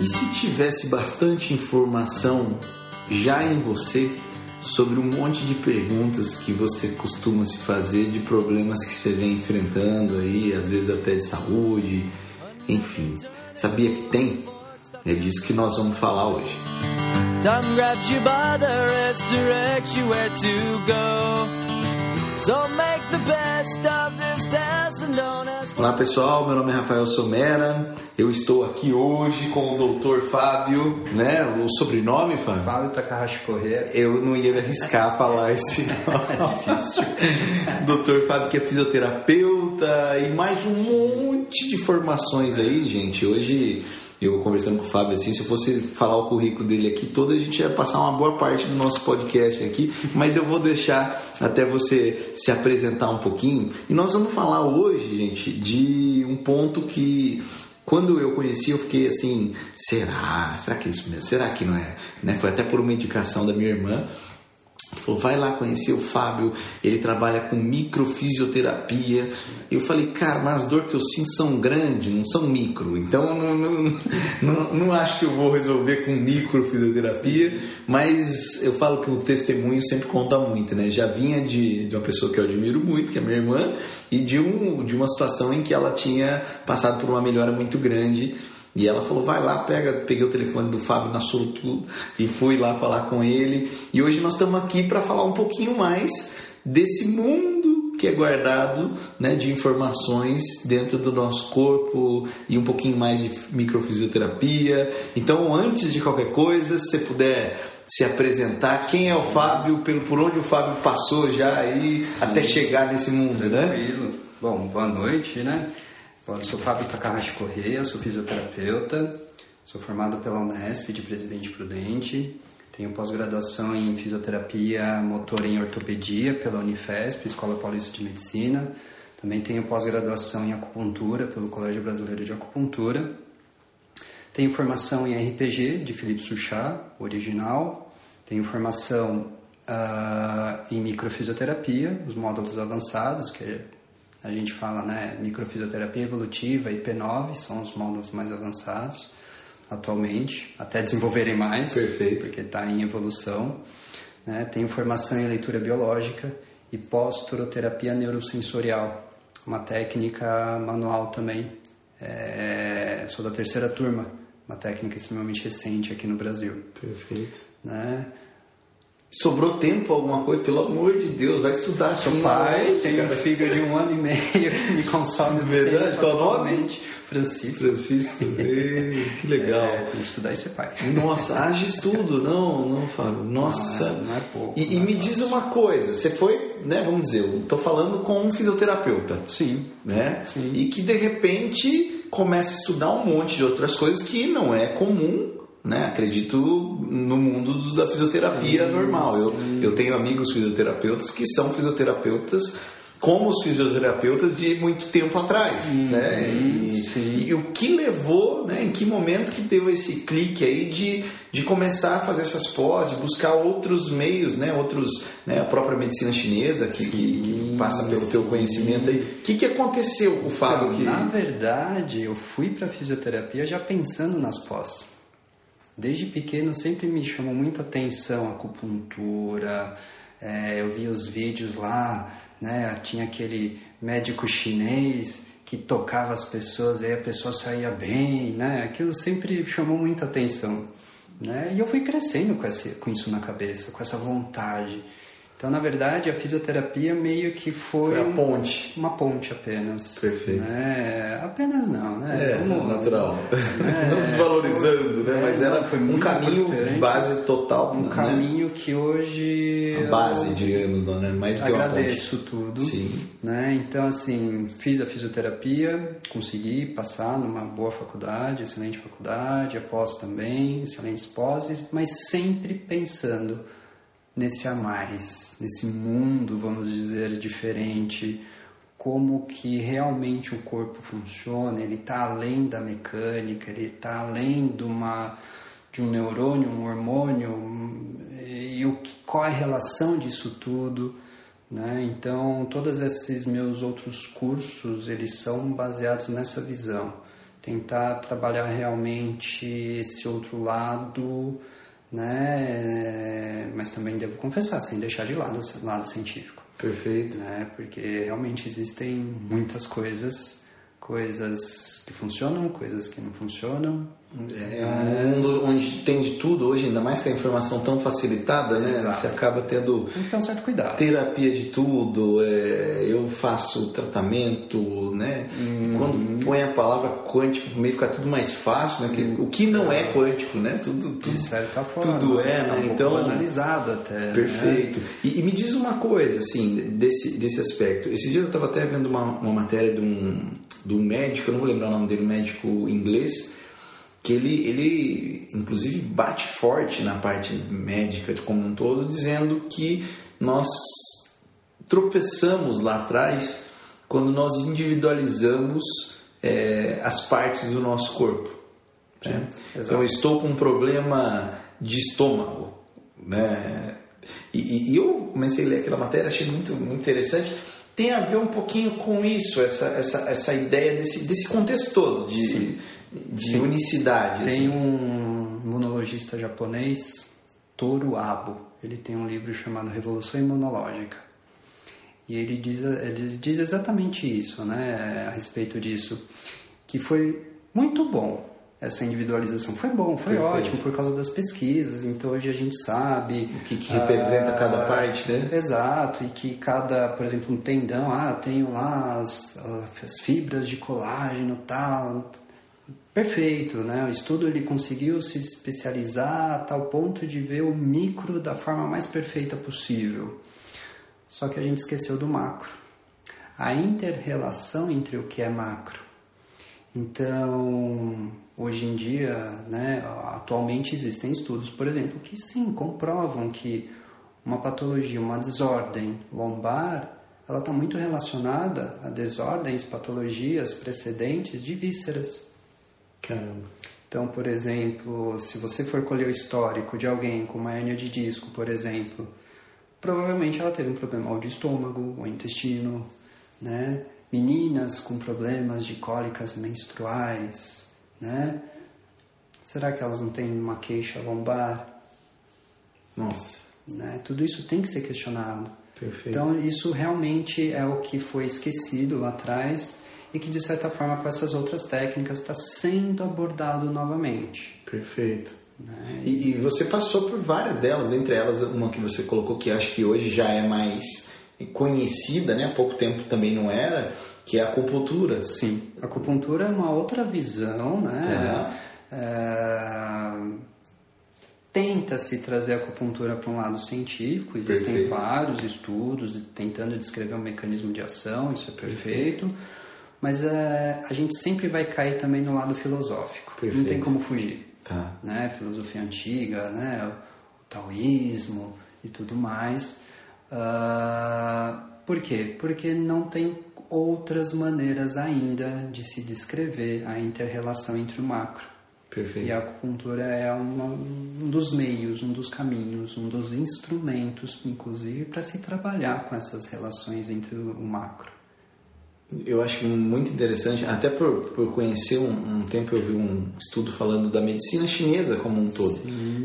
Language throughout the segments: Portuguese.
E se tivesse bastante informação já em você sobre um monte de perguntas que você costuma se fazer de problemas que você vem enfrentando aí, às vezes até de saúde, enfim. Sabia que tem? É disso que nós vamos falar hoje. Time grabs you by the directs you where to go. So make Olá pessoal, meu nome é Rafael Somera. Eu estou aqui hoje com o Dr. Fábio, né? O sobrenome, Fábio? Fábio Takahashi Corrêa. Eu não ia me arriscar a falar esse nome. é difícil. Dr. Fábio que é fisioterapeuta e mais um monte de formações aí, gente. Hoje eu conversando com o Fábio assim, se eu fosse falar o currículo dele aqui todo, a gente ia passar uma boa parte do nosso podcast aqui, mas eu vou deixar até você se apresentar um pouquinho. E nós vamos falar hoje, gente, de um ponto que quando eu conheci, eu fiquei assim, será? Será que é isso mesmo? Será que não é? Né? Foi até por uma indicação da minha irmã falou, vai lá conhecer o Fábio, ele trabalha com microfisioterapia. Eu falei, cara, mas as dores que eu sinto são grandes, não são micro. Então não, não, não, não acho que eu vou resolver com microfisioterapia, mas eu falo que o testemunho sempre conta muito, né? Já vinha de, de uma pessoa que eu admiro muito, que é minha irmã, e de, um, de uma situação em que ela tinha passado por uma melhora muito grande e ela falou: vai lá, pega. Peguei o telefone do Fábio na tudo e fui lá falar com ele. E hoje nós estamos aqui para falar um pouquinho mais desse mundo que é guardado né, de informações dentro do nosso corpo e um pouquinho mais de microfisioterapia. Então, antes de qualquer coisa, se você puder se apresentar, quem é o Fábio, pelo por onde o Fábio passou já aí Sim. até chegar nesse mundo, né? Tranquilo. Bom, boa noite, né? Bom, eu sou Fábio Takahashi Correia, sou fisioterapeuta, sou formado pela Unesp de Presidente Prudente, tenho pós-graduação em fisioterapia motor em ortopedia pela Unifesp, Escola Paulista de Medicina. Também tenho pós-graduação em acupuntura pelo Colégio Brasileiro de Acupuntura. Tenho formação em RPG de Felipe Suchá, original. Tenho formação uh, em microfisioterapia, os módulos avançados, que é a gente fala, né, microfisioterapia evolutiva e P9 são os módulos mais avançados atualmente, até desenvolverem mais, Perfeito. porque está em evolução. Né? Tenho formação em leitura biológica e pós-turoterapia neurosensorial, uma técnica manual também. É, sou da terceira turma, uma técnica extremamente recente aqui no Brasil. Perfeito. Né? Sobrou tempo alguma coisa? Pelo amor de Deus, vai estudar. Sou pai, tenho um filho de um ano e meio que me consome Verdade? Qual nome? Francisco. Francisco, Ei, que legal. É, tem que estudar e ser pai. Nossa, haja estudo. Não, não, Fábio. Nossa. Não, é, não é pouco. E, e é me diz uma coisa, você foi, né, vamos dizer, eu tô falando com um fisioterapeuta. Sim. Né? Sim. E que de repente começa a estudar um monte de outras coisas que não é comum né? Acredito no mundo da fisioterapia sim, normal. Sim. Eu, eu tenho amigos fisioterapeutas que são fisioterapeutas como os fisioterapeutas de muito tempo atrás, hum, né? E, e, o que levou, né? Em que momento que deu esse clique aí de, de começar a fazer essas pós, de buscar outros meios, né? Outros, né? A própria medicina chinesa que, que, que passa pelo teu conhecimento aí. O que, que aconteceu, o Fábio? Então, que... Na verdade, eu fui para fisioterapia já pensando nas pós. Desde pequeno sempre me chamou muita atenção a acupuntura. É, eu via os vídeos lá, né? Tinha aquele médico chinês que tocava as pessoas, aí a pessoa saía bem, né? Aquilo sempre chamou muita atenção, né? E eu fui crescendo com, esse, com isso na cabeça, com essa vontade. Então, na verdade, a fisioterapia meio que foi, foi a ponte. Uma ponte apenas. Perfeito. Né? Apenas não, né? É, Como, natural. Né? não desvalorizando, né? Mas era foi um caminho de base total. Um né? caminho que hoje. A base, eu, diríamos, não, né? Mais Agradeço tudo. Sim. Né? Então, assim, fiz a fisioterapia, consegui passar numa boa faculdade, excelente faculdade, após também, excelentes pós, mas sempre pensando nesse a mais, nesse mundo, vamos dizer, diferente, como que realmente o corpo funciona, ele está além da mecânica, ele está além de, uma, de um neurônio, um hormônio, e o que, qual é a relação disso tudo, Né? Então, todos esses meus outros cursos, eles são baseados nessa visão. Tentar trabalhar realmente esse outro lado, né? mas também devo confessar, sem deixar de lado o lado científico. Perfeito. Né? Porque realmente existem muitas coisas, coisas que funcionam, coisas que não funcionam, é um mundo onde tem de tudo hoje, ainda mais com a informação tão facilitada, né? Exato. Você acaba tendo Tem que ter um certo cuidado. terapia de tudo, é, eu faço tratamento, né? Uhum. Quando põe a palavra quântico, meio fica tudo mais fácil, né? Que- o que não é quântico, né? Tudo, tudo, De certa forma. tudo é, tá né? um pouco Então, analisado até. né? Perfeito. E, e me diz uma coisa, assim, desse, desse aspecto. Esses dias eu estava até vendo uma, uma matéria de um, um médico, eu não vou lembrar o nome dele, um médico inglês, que ele, ele inclusive bate forte na parte médica como um todo, dizendo que nós tropeçamos lá atrás quando nós individualizamos é, as partes do nosso corpo. né? Então, eu estou com um problema de estômago. Né? E, e- e eu comecei a ler aquela matéria, achei muito, muito interessante. Tem a ver um pouquinho com isso, essa, essa, essa ideia desse, desse contexto todo de, de unicidade. Tem assim. um imunologista japonês, Toru Abo. Ele tem um livro chamado Revolução Imunológica. E ele diz, ele diz exatamente isso, né, a respeito disso, que foi muito bom essa individualização. Foi bom, foi Perfeito. ótimo por causa das pesquisas. Então hoje a gente sabe O que, que representa ah, cada parte, né? Exato, e que cada, por exemplo, um tendão, ah, tenho lá as, as fibras de colágeno tal. Perfeito, né? O estudo ele conseguiu se especializar a tal ponto de ver o micro da forma mais perfeita possível. Só que a gente esqueceu do macro. A inter-relação entre o que é macro. Então, hoje em dia, né, atualmente existem estudos, por exemplo, que sim, comprovam que uma patologia, uma desordem lombar, ela está muito relacionada a desordens, patologias precedentes de vísceras. Caramba. Então, por exemplo, se você for colher o histórico de alguém com uma hérnia de disco, por exemplo, provavelmente ela teve um problema ou de estômago ou intestino, né? Meninas com problemas de cólicas menstruais, né? Será que elas não têm uma queixa lombar? Nossa, Né? Tudo isso tem que ser questionado. perfeito. Então, isso realmente é o que foi esquecido lá atrás e que, de certa forma, com essas outras técnicas está sendo abordado novamente. Perfeito. Né? E, e você passou por várias delas, entre elas uma que você colocou que acho que hoje já é mais conhecida, né? Há pouco tempo também não era, que é a acupuntura. Sim, a acupuntura é uma outra visão, né? É, Tenta-se trazer a acupuntura para um lado científico, existem Perfeito. vários estudos tentando descrever um mecanismo de ação, isso é perfeito, mas é, a gente sempre vai cair também no lado filosófico, não Perfeito. tem como fugir. Tá. né, filosofia antiga, né, o taoísmo e tudo mais. Ah, por quê? Porque não tem outras maneiras ainda de se descrever a interrelação entre o macro. Perfeito. E a acupuntura é uma, um dos meios, um dos caminhos, um dos instrumentos, inclusive, para se trabalhar com essas relações entre o macro. Eu acho muito interessante, até por, por conhecer um, um tempo eu vi um estudo falando da medicina chinesa como um todo,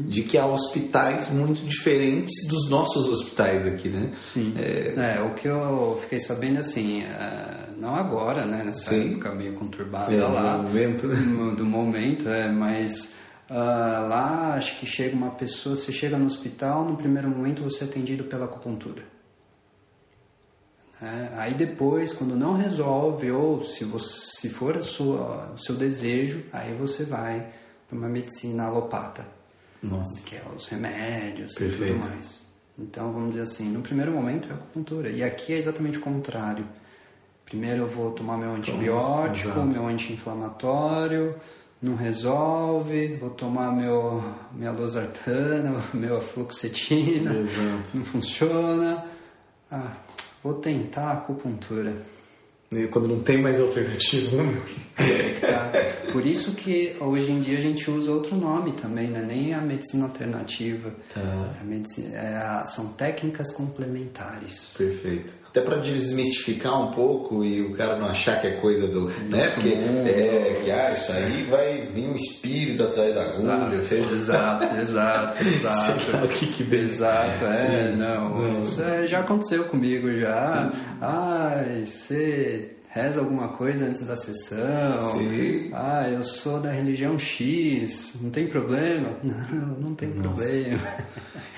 de que há hospitais muito diferentes dos nossos hospitais aqui, né? Sim. É, o que eu fiquei sabendo assim, é, não agora, né, nessa Sim. época meio conturbada É, lá, no momento, né? do momento, é, mas ah, lá acho que chega uma pessoa, você chega no hospital, no primeiro momento você é atendido pela acupuntura. Né? aí depois, quando não resolve, ou se, você, se for a sua, o seu desejo, aí você vai para uma medicina alopata Nossa, que é os remédios e Perfeito. tudo mais. Então, vamos dizer assim, no primeiro momento é acupuntura. E aqui é exatamente o contrário. Primeiro eu vou tomar meu antibiótico, exato. meu anti-inflamatório, não resolve, vou tomar meu, minha losartana, meu fluoxetina, Exato. não funciona. Ah, vou tentar a acupuntura. E quando não tem mais alternativa, né? Tá? Por isso que hoje em dia a gente usa outro nome também, não é nem a medicina alternativa. Tá. A medicina, é a, são técnicas complementares. Perfeito. Até para desmistificar um pouco e o cara não achar que é coisa do. né? Porque é que ah, isso aí vai vir um espírito atrás da agulha. Exato, exato, exato, exato. o que que vem. Exato, é, Sim. não. Não. Isso é, já aconteceu comigo já. Ai, você reza alguma coisa antes da sessão. Sim. Ah, eu sou da religião X, não tem problema? Não, não tem problema.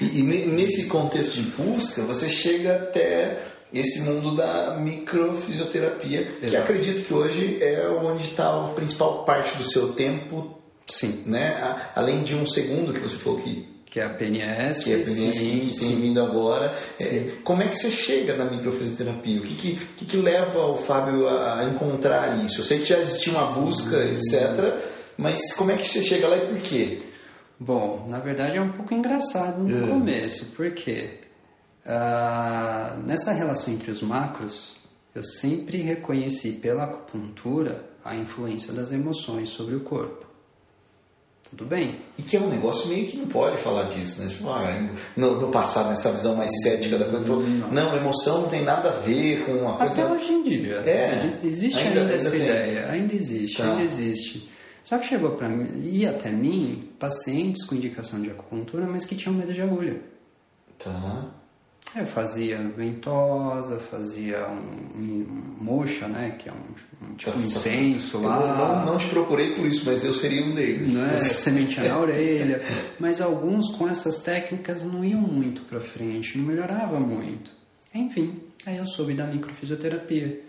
E, e ne- nesse contexto de busca, você chega até esse mundo da microfisioterapia, que Exato. acredito que hoje é onde está a principal parte do seu tempo, Sim, né? A- Além de um segundo que você falou que que é a PNS. que é a PNS sim, que tem vindo agora. É, como é que você chega na microfisioterapia? O que, que, que, que leva o Fábio a encontrar isso? Eu sei que já existia uma busca, etc. Mas como é que você chega lá e por quê? Bom, na verdade é um pouco engraçado no É. começo, porque ah, nessa relação entre os macros, eu sempre reconheci pela acupuntura a influência das emoções sobre o corpo. Tudo bem? E que é um negócio meio que não pode falar disso, né? Fala, ah, no, no passado, nessa visão mais cética da coisa, falou, não, emoção não tem nada a ver com uma coisa. Até hoje em dia. É, Existe ainda- ainda, essa ainda tem. ideia. Ainda existe, Tá. ainda existe. Só que chegou para mim, e até mim, pacientes com indicação de acupuntura, mas que tinham medo de agulha. Tá. Eu fazia ventosa, fazia um, um mocha, né? Que é um, um tipo Tá, de tá. incenso Eu lá. não, não te procurei por isso, mas eu seria um deles. né, sementinha na orelha, mas alguns com essas técnicas não iam muito para frente, não melhorava muito. Enfim, aí eu soube da microfisioterapia,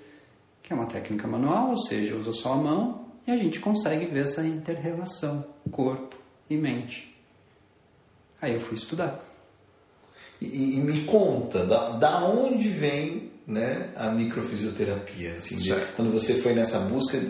que é uma técnica manual, ou seja, usa só a mão e a gente consegue ver essa inter-relação corpo e mente. Aí eu fui estudar. E, e me conta, da, da onde vem né, a microfisioterapia? Assim, de- quando você foi nessa busca,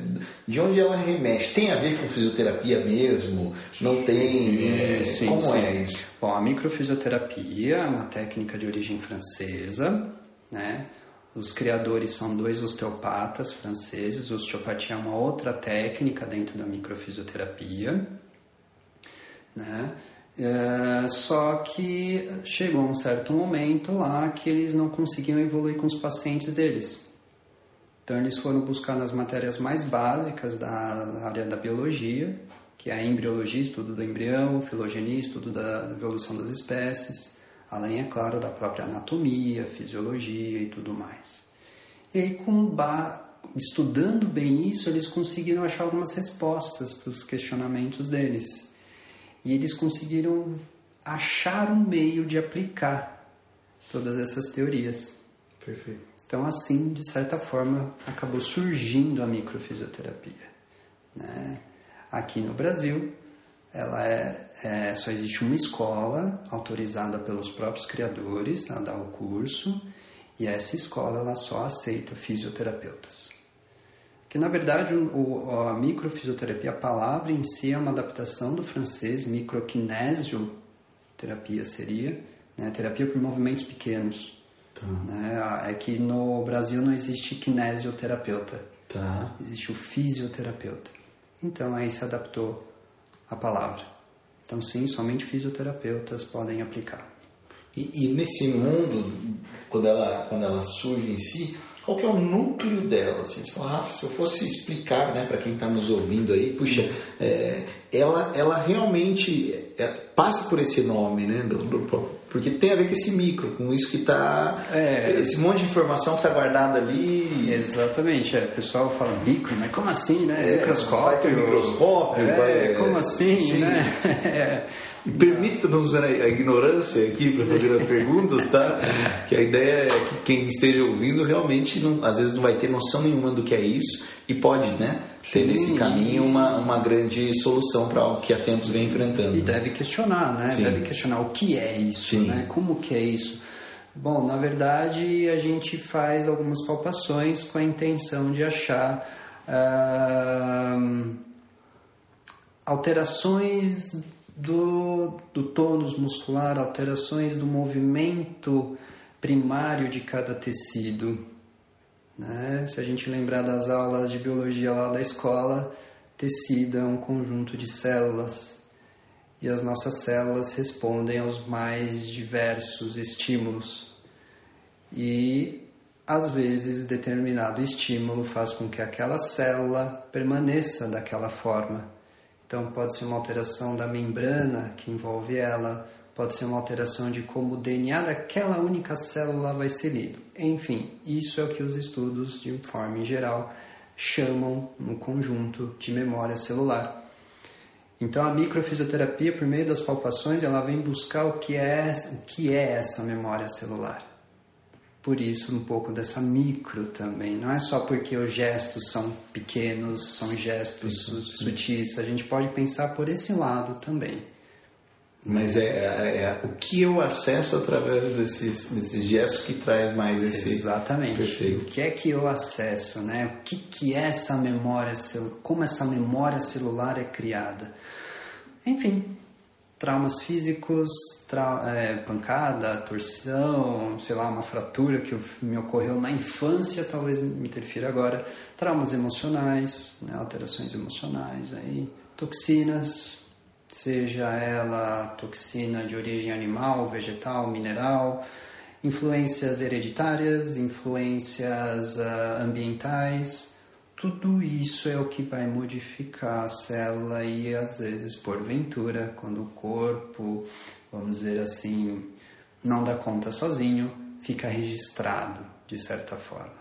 de onde ela remexe? Tem a ver com fisioterapia mesmo? Não tem? É, Sim, como sim. é isso? Bom, a microfisioterapia é uma técnica de origem francesa, né? Os criadores são dois osteopatas franceses. Osteopatia é uma outra técnica dentro da microfisioterapia, né? É, só que chegou um certo momento lá que eles não conseguiam evoluir com os pacientes deles. Então eles foram buscar nas matérias mais básicas da área da biologia, que é a embriologia, estudo do embrião, filogenia, estudo da evolução das espécies, além, é claro, da própria anatomia, fisiologia e tudo mais. E aí, com ba... estudando bem isso, eles conseguiram achar algumas respostas para os questionamentos deles. E eles conseguiram achar um meio de aplicar todas essas teorias. Perfeito. Então, assim, de certa forma, acabou surgindo a microfisioterapia. Né? Aqui no Brasil, ela é, é- só existe uma escola autorizada pelos próprios criadores a dar o curso e essa escola ela só aceita fisioterapeutas. Que na verdade o, o- a microfisioterapia, a palavra em si é uma adaptação do francês, microkinésio terapia seria, né? terapia por movimentos pequenos. Né? É que no Brasil não existe kinesioterapeuta, Tá. existe o fisioterapeuta. Então aí se adaptou a palavra. Então sim, somente fisioterapeutas podem aplicar. E, e nesse mundo, quando ela, quando ela surge em si, qual que é o núcleo dela? Assim, você fala, se eu fosse explicar né, para quem está nos ouvindo aí, puxa, é, ela, ela realmente é, passa por esse nome, né? do- do- porque tem a ver com esse micro, com isso que está. É. Esse monte de informação que está guardada ali. Exatamente, é. o pessoal fala micro, mas como assim, né? É, microscópio. vai ter microscópio, é, vai- como assim, Sim. né? Permita-nos a a ignorância aqui para fazer as perguntas, tá? Que a ideia é que quem esteja ouvindo realmente, não- às vezes, não vai ter noção nenhuma do que é isso e pode, né? Ter Sim. nesse caminho uma, uma grande solução para algo que há tempos vem enfrentando. E deve questionar, né? Sim. Deve questionar o que é isso, Sim. né? Como que é isso? Bom, na verdade, a gente faz algumas palpações com a intenção de achar ahn, alterações do, do tônus muscular, alterações do movimento primário de cada tecido. Né? Se a gente lembrar das aulas de biologia lá da escola, tecido é um conjunto de células e as nossas células respondem aos mais diversos estímulos. E às vezes determinado estímulo faz com que aquela célula permaneça daquela forma. Então pode ser uma alteração da membrana que envolve ela, pode ser uma alteração de como o DNA daquela única célula vai ser lido. Enfim, isso é o que os estudos, de forma em geral, chamam no conjunto de memória celular. Então a microfisioterapia, por meio das palpações, ela vem buscar o que é, o que é essa memória celular. Por isso um pouco dessa micro também. Não é só porque os gestos são pequenos, são gestos sim, sim. sutis. A gente pode pensar por esse lado também. Mas é, é, é, o que eu acesso através desses, desses gestos que traz mais esse. Exatamente. Perfeito. O que é que eu acesso, né? O que, que é essa memória? Como essa memória celular é criada? Enfim, traumas físicos, é, pancada, torção, sei lá, uma fratura que me ocorreu na infância, talvez me interfira agora, traumas emocionais, né, alterações emocionais, aí, toxinas, seja ela toxina de origem animal, vegetal, mineral, influências hereditárias, influências uh, ambientais, tudo isso é o que vai modificar a célula e às vezes, porventura, quando o corpo, vamos dizer assim, não dá conta sozinho, fica registrado de certa forma.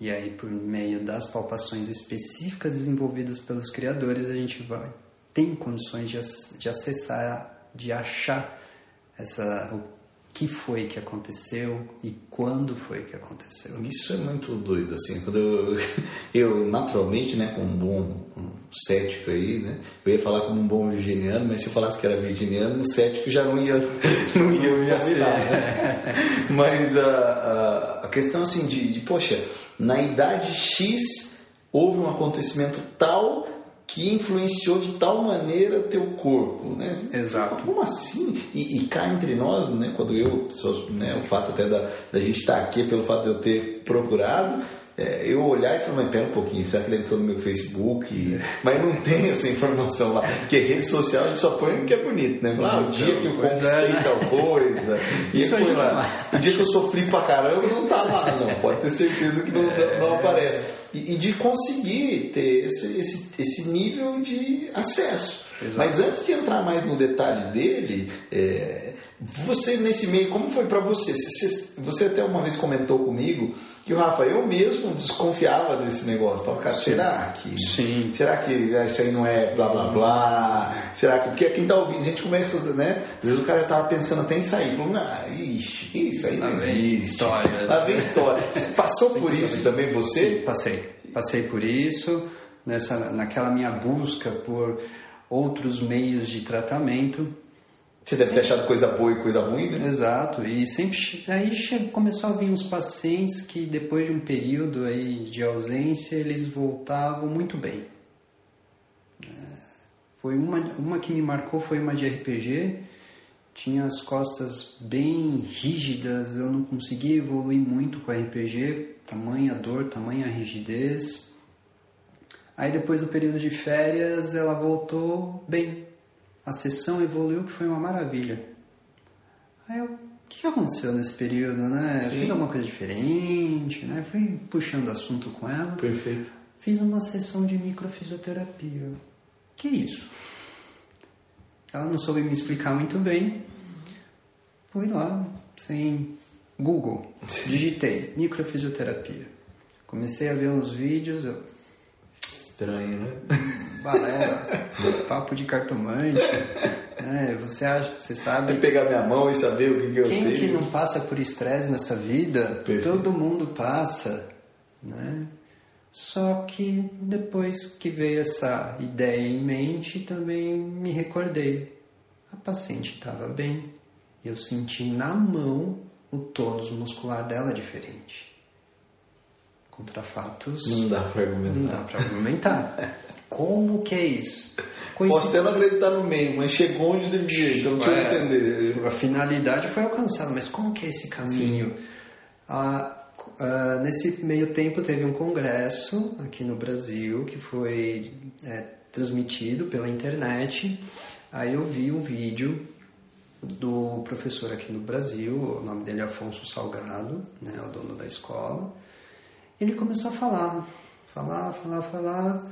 E aí, por meio das palpações específicas desenvolvidas pelos criadores, a gente vai tem condições de, de acessar, de achar essa, que foi que aconteceu e quando foi que aconteceu. Isso é muito doido, assim, quando eu, eu naturalmente, né, como um bom um cético aí, né, eu ia falar como um bom virginiano, mas se eu falasse que era virginiano, o cético já não ia, não ia me convidar, né? Mas a, a, a, questão, assim, de, de, poxa, na idade X houve um acontecimento tal que influenciou de tal maneira teu corpo, né? Exato. Como assim? E, e cá entre nós, né? Quando eu, né, o fato até da, da gente estar aqui, pelo fato de eu ter procurado, é, eu olhar e falar, mas pera um pouquinho, será que ele entrou no meu Facebook? Mas não tem essa informação lá. Porque rede social a gente só põe o que é bonito, né? Lá, o dia que eu conquistei é, tal coisa. e Isso foi lá. O dia que eu sofri pra caramba não tá lá, não. Pode ter certeza que não, é... não aparece e, de conseguir ter esse, esse, esse nível de acesso. Exato. Mas antes de entrar mais no detalhe dele, é, você nesse meio, como foi para você? você? Você até uma vez comentou comigo que o Rafa, eu mesmo desconfiava desse negócio. Então, cara, será que. Sim. Será que isso aí não é blá blá blá? Será que. Porque quem tá ouvindo, a gente começa, né? Às vezes o cara tava pensando até em sair. Falando, ah, ixi, isso aí não Lá existe. História. Lá vem história. Você passou por isso também, você? Sim, passei. Passei por isso, nessa, naquela minha busca por outros meios de tratamento você deve sempre... ter achado coisa boa e coisa ruim, né? Exato. E sempre aí começou a vir uns pacientes que depois de um período aí de ausência eles voltavam muito bem. É, foi uma, uma que me marcou foi uma de RPG. Tinha as costas bem rígidas, eu não conseguia evoluir muito com RPG, tamanha dor, tamanha rigidez. Aí depois do período de férias ela voltou bem, a sessão evoluiu que foi uma maravilha. Aí eu, o que aconteceu nesse período, né? Sim. Fiz alguma coisa diferente, né? Fui puxando assunto com ela. Perfeito. Fiz uma sessão de microfisioterapia. Que isso? Ela não soube me explicar muito bem. Fui lá, sem Google, digitei microfisioterapia. Comecei a ver uns vídeos, eu Estranho, né? Balela, papo de cartomante. É, você acha, você sabe. É pegar minha mão e saber o que, que eu Quem tenho. que não passa por estresse nessa vida? Perfeito. Todo mundo passa, né? Só que depois que veio essa ideia em mente, também me recordei. A paciente estava bem. Eu senti na mão o tônus muscular dela diferente contra fatos. Não dá para argumentar. Não dá para argumentar. Como que é isso? Posso até não acreditar no meio, mas chegou onde devia, então é, entender. A finalidade foi alcançada, mas como que é esse caminho? Ah, Uh, nesse meio tempo teve um congresso aqui no Brasil que foi é, transmitido pela internet. Aí eu vi um vídeo do professor aqui no Brasil, o nome dele é Afonso Salgado, né, o dono da escola. Ele começou a falar, falar, falar, falar,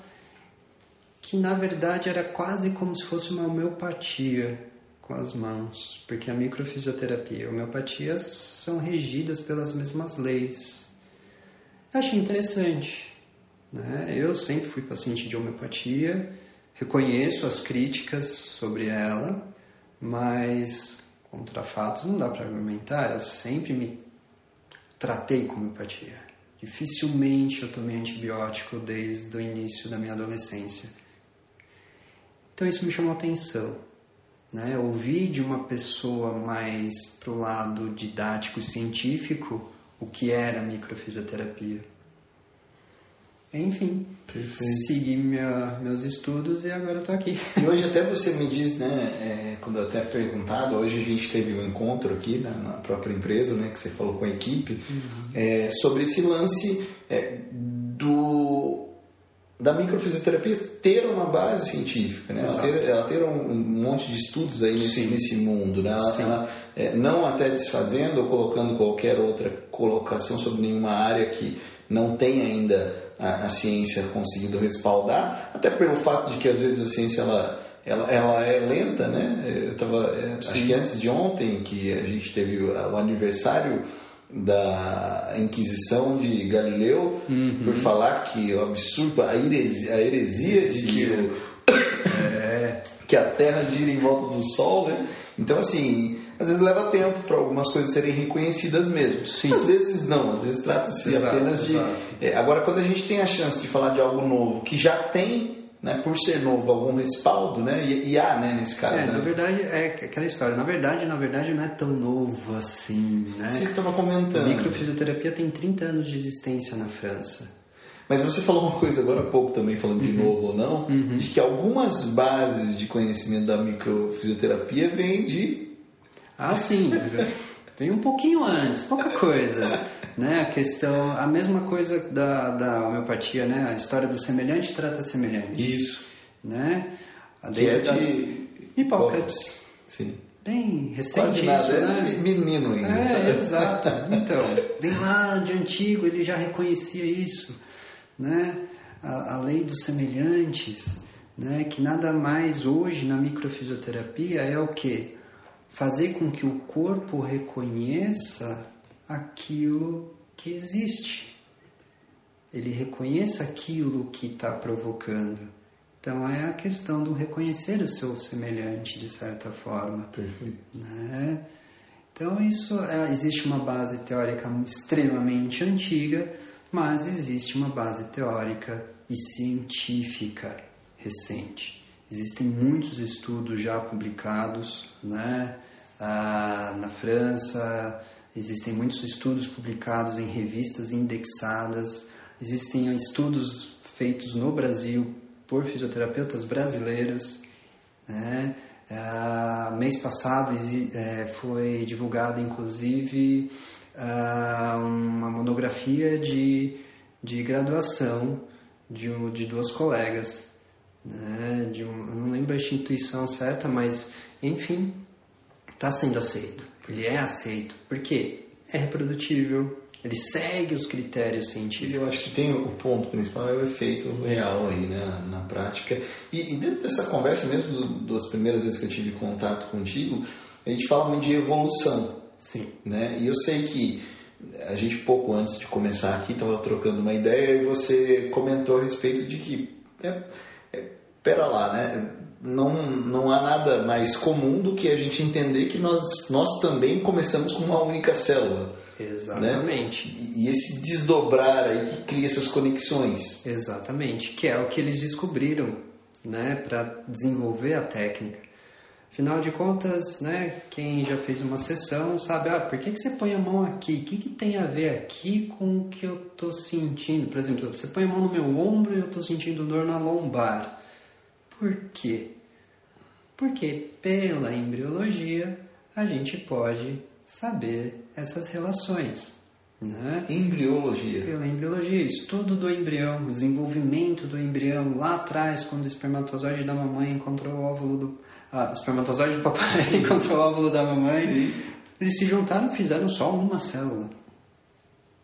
que na verdade era quase como se fosse uma homeopatia com as mãos, porque a microfisioterapia e a homeopatia são regidas pelas mesmas leis. Eu achei interessante. Né? Eu sempre fui paciente de homeopatia, reconheço as críticas sobre ela, mas contra fatos não dá para argumentar. Eu sempre me tratei com homeopatia. Dificilmente eu tomei antibiótico desde o início da minha adolescência. Então isso me chamou atenção né? Ouvir de uma pessoa mais pro lado didático e científico o que era microfisioterapia. Enfim, Perfeito. segui minha, meus estudos e agora estou aqui. E hoje até você me diz, né, é, quando eu até perguntado, hoje a gente teve um encontro aqui na, na própria empresa, né, que você falou com a equipe, uhum. é, sobre esse lance é, da microfisioterapia ter uma base científica, né? ela, ter, ela ter um, um, monte de estudos aí nesse, nesse mundo, né? ela, ela é, não até desfazendo ou colocando qualquer outra colocação sobre nenhuma área que não tem ainda a, a ciência conseguido respaldar, até pelo fato de que às vezes a ciência ela, ela, ela é lenta, né? Eu tava, é, acho que antes de ontem que a gente teve o, o aniversário da Inquisição de Galileu uhum. por falar que o absurdo, a heresia, a heresia de que, o, é. que a Terra gira em volta do Sol, né? Então, assim, às vezes leva tempo para algumas coisas serem reconhecidas mesmo. Sim. Às vezes não, às vezes trata-se apenas de. É, agora, quando a gente tem a chance de falar de algo novo que já tem né, por ser novo, algum respaldo, né? E, e há, né, nesse caso. É, né? na verdade, é aquela história. Na verdade, na verdade, não é tão novo assim, né? Você estava comentando. A microfisioterapia tem 30 anos de existência na França. Mas você falou uma coisa agora há pouco também, falando de uhum. novo ou não, uhum. de que algumas bases de conhecimento da microfisioterapia vêm de... Ah, sim. Tem um pouquinho antes, pouca coisa né? A questão, a mesma coisa da, da homeopatia, né? A história do semelhante trata semelhante. Isso. Né? A que é de Hipócrates. Sim. Bem recente Quase nada, é né? é menino ainda. É, exato. Então, bem lá de antigo ele já reconhecia isso, né? A, a lei dos semelhantes, né? Que nada mais hoje na microfisioterapia é o que? Fazer com que o corpo reconheça aquilo que existe. Ele reconheça aquilo que está provocando. Então é a questão do reconhecer o seu semelhante de certa forma. Perfeito. Né? Então isso é, existe uma base teórica extremamente antiga, mas existe uma base teórica e científica recente. Existem muitos estudos já publicados, né? Ah, na França, Existem muitos estudos publicados em revistas indexadas, existem estudos feitos no Brasil por fisioterapeutas brasileiros. Né? Uh, mês passado é, foi divulgado, inclusive, uh, uma monografia de, de graduação de, de duas colegas. Né? De um, não lembro a instituição certa, mas, enfim, está sendo aceito ele é aceito. porque É reprodutível, ele segue os critérios científicos. Eu acho que tem o ponto principal é o efeito real aí, né, na, prática. E, e, dentro dessa conversa, mesmo do, das primeiras vezes que eu tive contato contigo, a gente fala muito de evolução. Sim. Né? E eu sei que a gente pouco antes de começar aqui estava trocando uma ideia e você comentou a respeito de que é, é, pera lá, né? Não, não há nada mais comum do que a gente entender que nós, nós também começamos com uma única célula. Exatamente. Né? E esse desdobrar aí que cria essas conexões. Exatamente, que é o que eles descobriram né, para desenvolver a técnica. Afinal de contas, né, quem já fez uma sessão sabe, ah, por que, que você põe a mão aqui? O que, que tem a ver aqui com o que eu estou sentindo? Por exemplo, você põe a mão no meu ombro e eu estou sentindo dor na lombar. Por quê? Porque pela embriologia a gente pode saber essas relações. Né? Embriologia. Pela embriologia, estudo do embrião, desenvolvimento do embrião lá atrás, quando o espermatozoide da mamãe encontrou o óvulo do. Ah, o espermatozoide do papai encontrou o óvulo da mamãe. Sim. Eles se juntaram e fizeram só uma célula.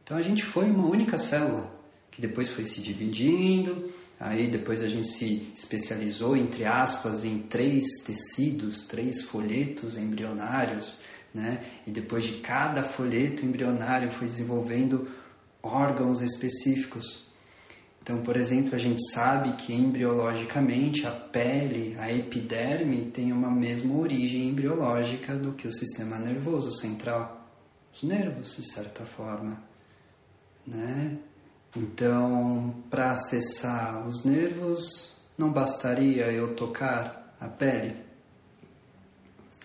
Então a gente foi uma única célula, que depois foi se dividindo, aí depois a gente se especializou, entre aspas, em três tecidos, três folhetos embrionários né? E depois de cada folheto embrionário foi desenvolvendo órgãos específicos. Então, por exemplo, a gente sabe que embriologicamente a pele, a epiderme, tem uma mesma origem embriológica do que o sistema nervoso central, os nervos, de certa forma, né? Então, para acessar os nervos, não bastaria eu tocar a pele?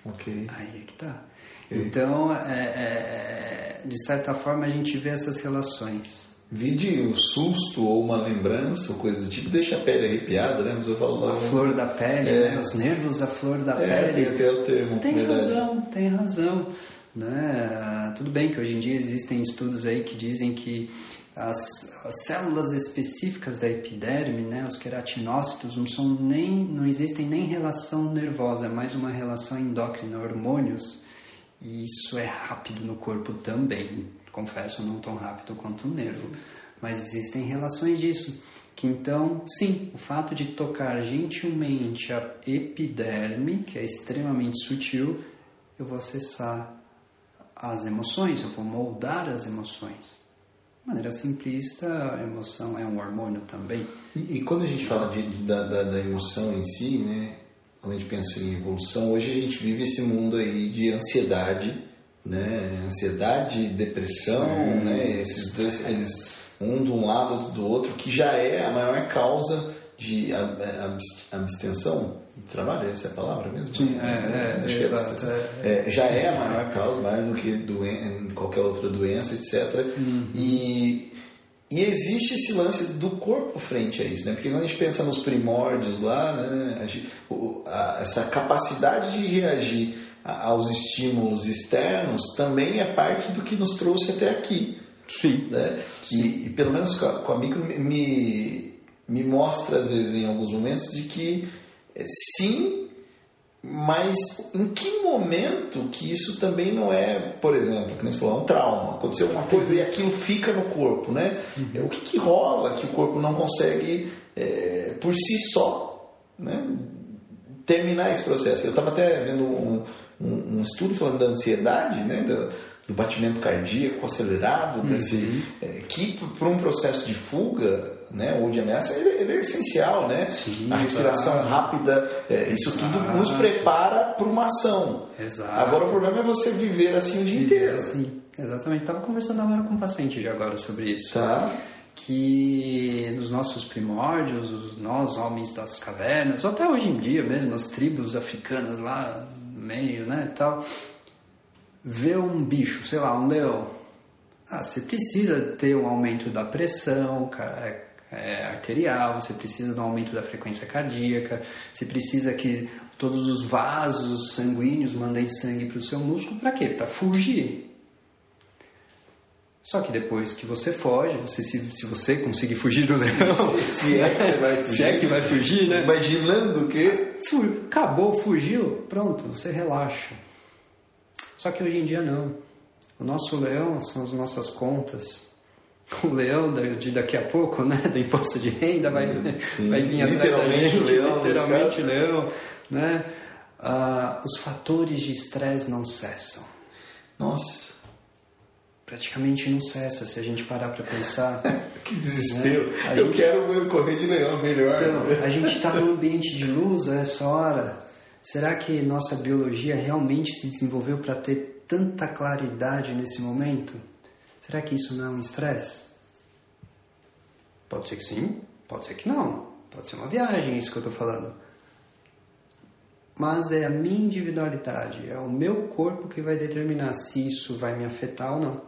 Ok. Aí é que tá. Então, é, é, de certa forma, a gente vê essas relações. Vide o susto ou uma lembrança ou coisa do tipo, deixa a pele arrepiada, né? Mas eu falo lá. A flor da pele, é. né? os nervos, a flor da é, pele. Tem até o termo. Tem verdade. razão, tem razão. Né? Tudo bem que hoje em dia existem estudos aí que dizem que as, as, células específicas da epiderme, né, os queratinócitos, não são nem, não existem nem relação nervosa, é mais uma relação endócrina, hormônios e isso é rápido no corpo também. Confesso, não tão rápido quanto o nervo. Mas existem relações disso. Que então, sim, o fato de tocar gentilmente a epiderme, que é extremamente sutil, eu vou acessar as emoções, eu vou moldar as emoções. De maneira simplista, a emoção é um hormônio também. E, e quando a gente fala de, da, da, da emoção em si, né, quando a gente pensa em evolução, hoje a gente vive esse mundo aí de ansiedade, né? Ansiedade, depressão, hum, né? Esses dois, eles um de um lado, outro do outro, que já é a maior causa de abstenção de trabalho, essa é a palavra mesmo? Sim, é, é, é, que é, é, já é a maior causa, mais do que doen qualquer outra doença, etc. Uhum. E e existe esse lance do corpo frente a isso, né? Porque quando a gente pensa nos primórdios lá, né? Gente, a, essa capacidade de reagir aos estímulos externos também é parte do que nos trouxe até aqui. Sim. Né? Sim. E, e, pelo menos com a, com a micro me, me mostra às vezes em alguns momentos de que sim mas em que momento que isso também não é, por exemplo, que nem você falou, é um trauma, aconteceu uma coisa e aquilo fica no corpo, né? Uhum. O que, que rola que o corpo não consegue, é, por si só, né, terminar esse processo? Eu estava até vendo um, um, um, estudo falando da ansiedade, né, do, do batimento cardíaco acelerado, uhum. desse, é, que para um processo de fuga né, ou de ameaça, ele, ele é essencial, né? Sim, a respiração exato. rápida, é, isso tudo nos prepara para uma ação. Exato. Agora o problema é você viver assim o dia viver inteiro. Assim. Exatamente. Estava conversando agora com um paciente de agora sobre isso. Tá. Que nos nossos primórdios, os, nós homens das cavernas, ou até hoje em dia mesmo, as tribos africanas lá no meio, né, tal, vê um bicho, sei lá, um leão. Ah, você precisa ter um aumento da pressão, é, arterial, você precisa do aumento da frequência cardíaca, você precisa que todos os vasos sanguíneos mandem sangue para o seu músculo, para quê? Para fugir. Só que depois que você foge, você, se, se você conseguir fugir do leão, se, se é que você vai fugir, se é que vai fugir, né? Imaginando que acabou, fugiu, pronto, você relaxa. Só que hoje em dia não. O nosso leão são as nossas contas o leão de daqui a pouco, né, do imposto de renda, vai, Sim, vai vir atrás da gente, leão, literalmente leão, né? Ah, os fatores de estresse não cessam. Nossa. Praticamente não cessa se a gente parar para pensar. que desespero. Né? Eu gente... quero correr de leão melhor. Então, a gente está num ambiente de luz a essa hora. Será que nossa biologia realmente se desenvolveu para ter tanta claridade nesse momento? Será que isso não é um estresse? Pode ser que sim, pode ser que não. Pode ser uma viagem, é isso que eu estou falando. Mas é a minha individualidade, é o meu corpo que vai determinar se isso vai me afetar ou não.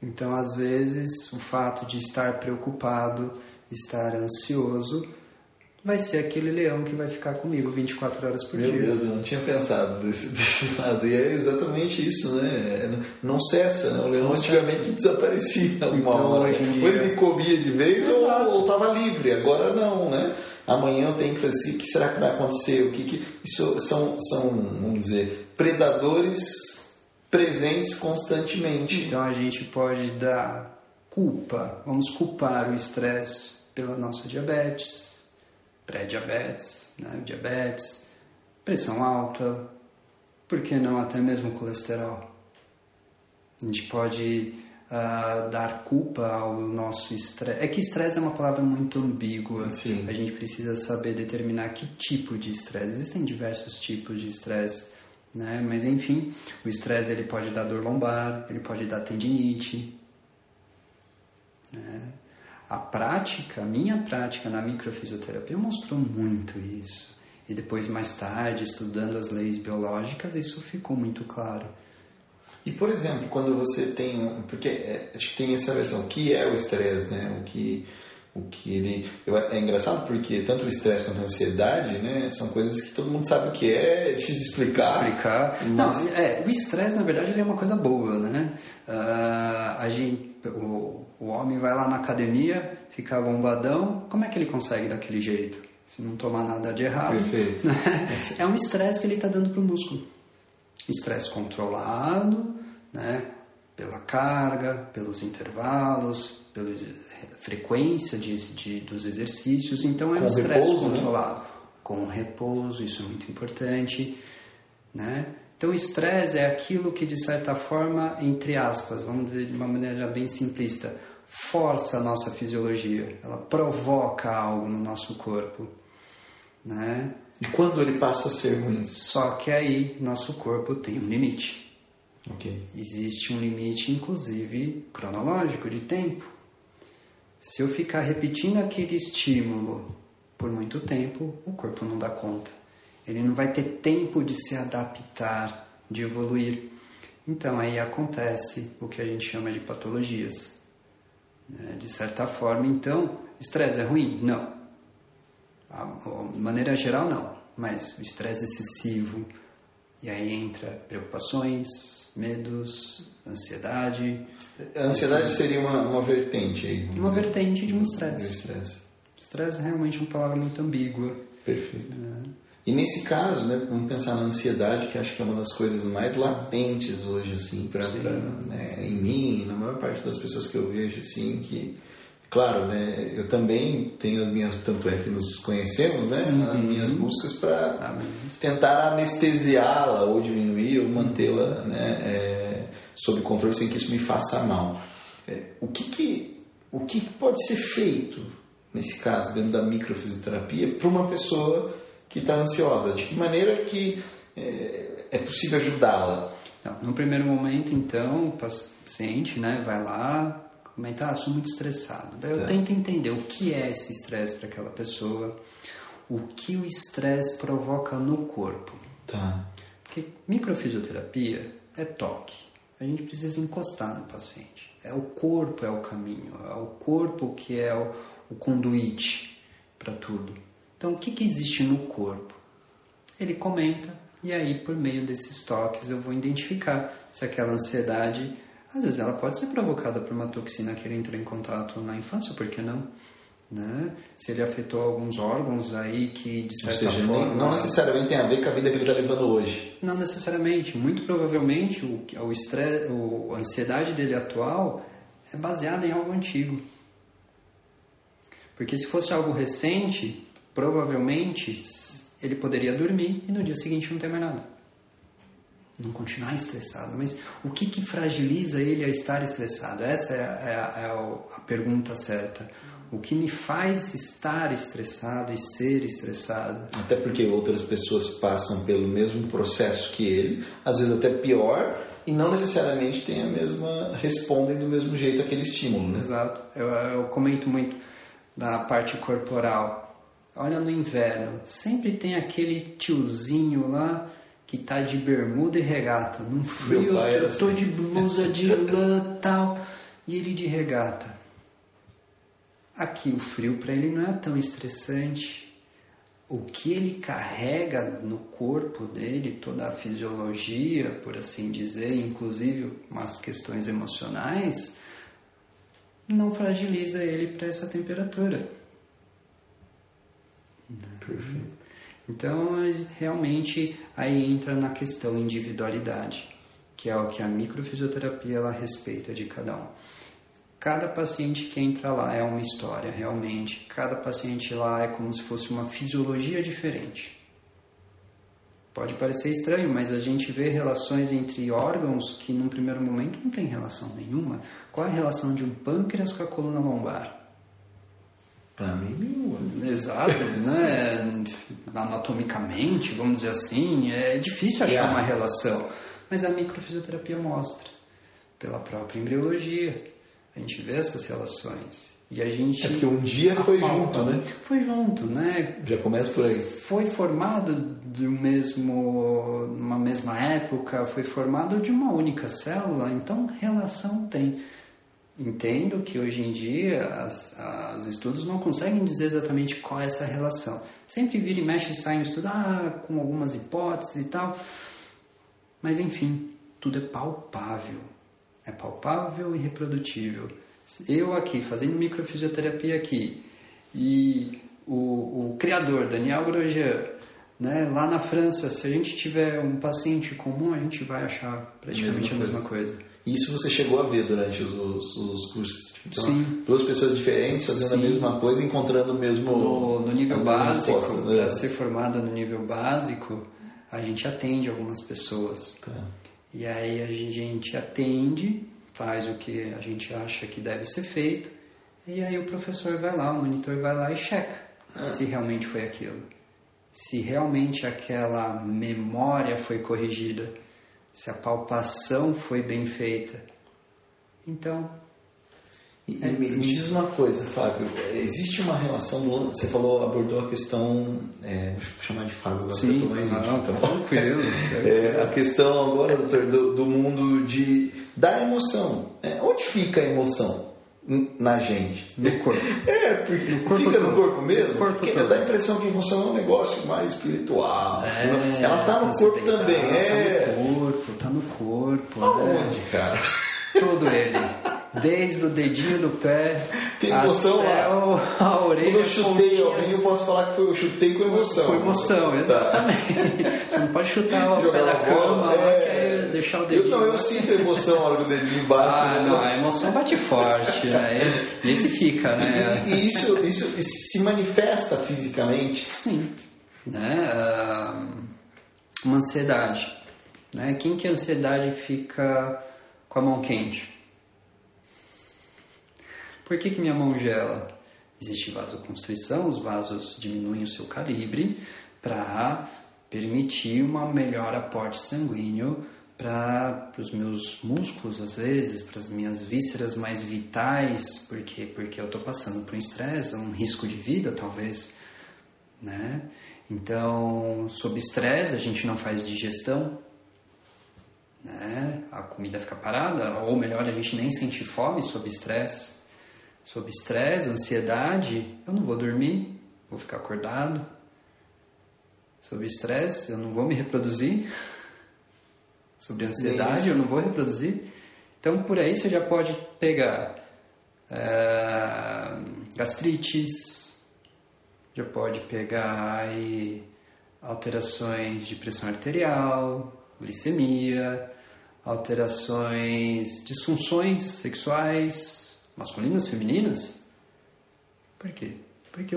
Então, às vezes, o fato de estar preocupado, estar ansioso, vai ser aquele leão que vai ficar comigo 24 horas por Meu dia. Meu Deus, eu não tinha pensado desse, desse, lado. E é exatamente isso, né? Não cessa, né? O leão não antigamente cessa. desaparecia uma então, hora. Hoje em dia... Ou ele me comia de vez ou estava livre. Agora não, né? Amanhã eu tenho que fazer o que será que vai acontecer? O que, que... Isso são, são, vamos dizer, predadores presentes constantemente. Então a gente pode dar culpa, vamos culpar o estresse pela nossa diabetes, pré-diabetes, né, diabetes, pressão alta, por que não até mesmo colesterol? A gente pode uh, dar culpa ao nosso estresse. É que estresse é uma palavra muito ambígua. Sim. A gente precisa saber determinar que tipo de estresse. Existem diversos tipos de estresse, né? Mas enfim, o estresse ele pode dar dor lombar, ele pode dar tendinite. Né? A prática, a minha prática na microfisioterapia mostrou muito isso. E depois, mais tarde, estudando as leis biológicas, isso ficou muito claro. E, por exemplo, quando você tem... Porque é, acho que tem essa versão. O que é o estresse, né? O que, o que ele... É engraçado porque tanto o estresse quanto a ansiedade, né? São coisas que todo mundo sabe o que é. É difícil explicar. Explicar. Mas... Não, é, o estresse, na verdade, ele é uma coisa boa, né? Uh, a gente, o, o homem vai lá na academia, fica bombadão. Como é que ele consegue daquele jeito? Se não tomar nada de errado. Perfeito. Né? É um estresse que ele está dando para o músculo. Estresse controlado, né? Pela carga, pelos intervalos, pela frequência de, de, dos exercícios. Então é um estresse controlado. Né? Com repouso, isso é muito importante. Né? Então, o estresse é aquilo que, de certa forma, entre aspas, vamos dizer de uma maneira bem simplista, força a nossa fisiologia, ela provoca algo no nosso corpo. Né? E quando ele passa a ser ruim? Só que aí nosso corpo tem um limite. Okay. Existe um limite, inclusive cronológico, de tempo. Se eu ficar repetindo aquele estímulo por muito tempo, o corpo não dá conta. Ele não vai ter tempo de se adaptar, de evoluir. Então aí acontece o que a gente chama de patologias. Né? De certa forma, então, estresse é ruim? Não. De maneira geral, não. Mas o estresse excessivo, e aí entra preocupações, medos, ansiedade. A ansiedade seria uma, uma vertente aí. Uma dizer. vertente de um estresse. estresse. Estresse é realmente uma palavra muito ambígua. Perfeito. É. E nesse caso, né, vamos pensar na ansiedade, que acho que é uma das coisas mais latentes hoje, assim, pra né, em mim, na maior parte das pessoas que eu vejo, assim, que claro, né, eu também tenho as minhas, tanto é que nos conhecemos, né, uhum. as minhas buscas para ah, tentar anestesiá-la ou diminuir ou mantê-la, né, é, sob controle sem que isso me faça mal. É, o que, que o que pode ser feito nesse caso dentro da microfisioterapia para uma pessoa que está ansiosa? De que maneira que é, é possível ajudá-la? No primeiro momento, então, o paciente, né, vai lá comentar, ah, sou muito estressado. Daí eu tá. tento entender o que é esse estresse para aquela pessoa, o que o estresse provoca no corpo. Tá. Porque microfisioterapia é toque. A gente precisa encostar no paciente. É o corpo é o caminho, é o corpo que é o, o conduíte para tudo. Então, o que, que existe no corpo? Ele comenta, e aí, por meio desses toques, eu vou identificar se aquela ansiedade às vezes ela pode ser provocada por uma toxina que ele entrou em contato na infância, por que não? Né? Se ele afetou alguns órgãos aí que de certa seja, forma não necessariamente tem a ver com a vida que ele está levando hoje. Não necessariamente, muito provavelmente o, o estresse, o, a ansiedade dele atual é baseada em algo antigo. Porque se fosse algo recente, provavelmente ele poderia dormir e no dia seguinte não ter mais nada não continuar estressado, mas o que, que fragiliza ele a estar estressado? Essa é, a, é a, é a pergunta certa. O que me faz estar estressado e ser estressado? Até porque outras pessoas passam pelo mesmo processo que ele, às vezes até pior, e não necessariamente tem a mesma respondem do mesmo jeito aquele estímulo. Né? Exato. Eu, eu comento muito da parte corporal. Olha no inverno, sempre tem aquele tiozinho lá que tá de bermuda e regata, num frio, eu tô assim. de blusa de lã tal, e ele de regata. Aqui o frio para ele não é tão estressante. o que ele carrega no corpo dele, toda a fisiologia, por assim dizer, inclusive umas questões emocionais, não fragiliza ele para essa temperatura. Então, realmente, aí entra na questão individualidade, que é o que a microfisioterapia ela respeita de cada um. Cada paciente que entra lá é uma história, realmente. Cada paciente lá é como se fosse uma fisiologia diferente. Pode parecer estranho, mas a gente vê relações entre órgãos que num primeiro momento não tem relação nenhuma. Qual é a relação de um pâncreas com a coluna lombar? Nenhuma. Exato, né? Anatomicamente, vamos dizer assim, é difícil achar uma relação. Mas a microfisioterapia mostra, pela própria embriologia. A gente vê essas relações. E a gente. É porque um dia foi junto, né? Foi junto, né? Já começa por aí. Foi formado do mesmo, numa mesma época, foi formado de uma única célula, então relação tem. Entendo que hoje em dia as, os estudos não conseguem dizer exatamente qual é essa relação. Sempre vira e mexe e sai um estudo ah, com algumas hipóteses e tal. Mas enfim, tudo é palpável. É palpável e reprodutível. Eu aqui, fazendo microfisioterapia aqui, e o, o criador, Daniel Grosjean, né, lá na França, se a gente tiver um paciente comum, a gente vai achar praticamente mesma a mesma coisa. coisa. Isso você chegou a ver durante os, os, os cursos? Então, Sim. Duas pessoas diferentes fazendo Sim. a mesma coisa, encontrando o mesmo. No, no nível básico, né? para ser formada no nível básico, a gente atende algumas pessoas. Tá. E aí a gente atende, faz o que a gente acha que deve ser feito, e aí o professor vai lá, o monitor vai lá e checa ah. se realmente foi aquilo. Se realmente aquela memória foi corrigida se a palpação foi bem feita. Então. E, é, me, diz uma coisa, Fábio. Existe uma relação. Você falou, abordou a questão. É, vou chamar de Fábio agora, Sim, eu tô mais não, íntimo, tá tranquilo. é, a questão agora, doutor, do, do mundo de, da emoção. É, onde fica a emoção? na gente. No corpo. É, porque no corpo fica todo. no corpo mesmo. No corpo porque todo. dá a impressão que a emoção é um negócio mais espiritual. É, ela tá no corpo também. é. Tá no corpo, tá no corpo. Aonde, né? cara? Todo ele. Desde o dedinho do pé. Tem emoção até lá. a orelha. Quando eu chutei alguém, eu posso falar que foi, eu chutei com emoção. Com emoção, exatamente. Tá. Você não pode chutar o pé da cama, é... deixar o dedinho. Eu, não, eu sinto emoção na hora que o dedinho bate. Ah, né? não, a emoção bate forte. Né? E esse fica, né? E, e isso, isso se manifesta fisicamente? Sim. Né? Ah, uma ansiedade. Né? Quem que a ansiedade fica com a mão quente? Por que, que minha mão gela? Existe vasoconstrição, os vasos diminuem o seu calibre para permitir uma melhor aporte sanguíneo para os meus músculos, às vezes, para as minhas vísceras mais vitais, porque porque eu estou passando por um estresse, um risco de vida, talvez, né? Então, sob estresse, a gente não faz digestão, né? A comida fica parada, ou melhor, a gente nem sente fome sob estresse sob estresse, ansiedade, eu não vou dormir, vou ficar acordado. Sob estresse, eu não vou me reproduzir. Sobre ansiedade, eu não vou reproduzir. Então, por aí você já pode pegar é, gastrites, já pode pegar aí alterações de pressão arterial, glicemia, alterações, disfunções sexuais, masculinas, femininas? Por quê? Porque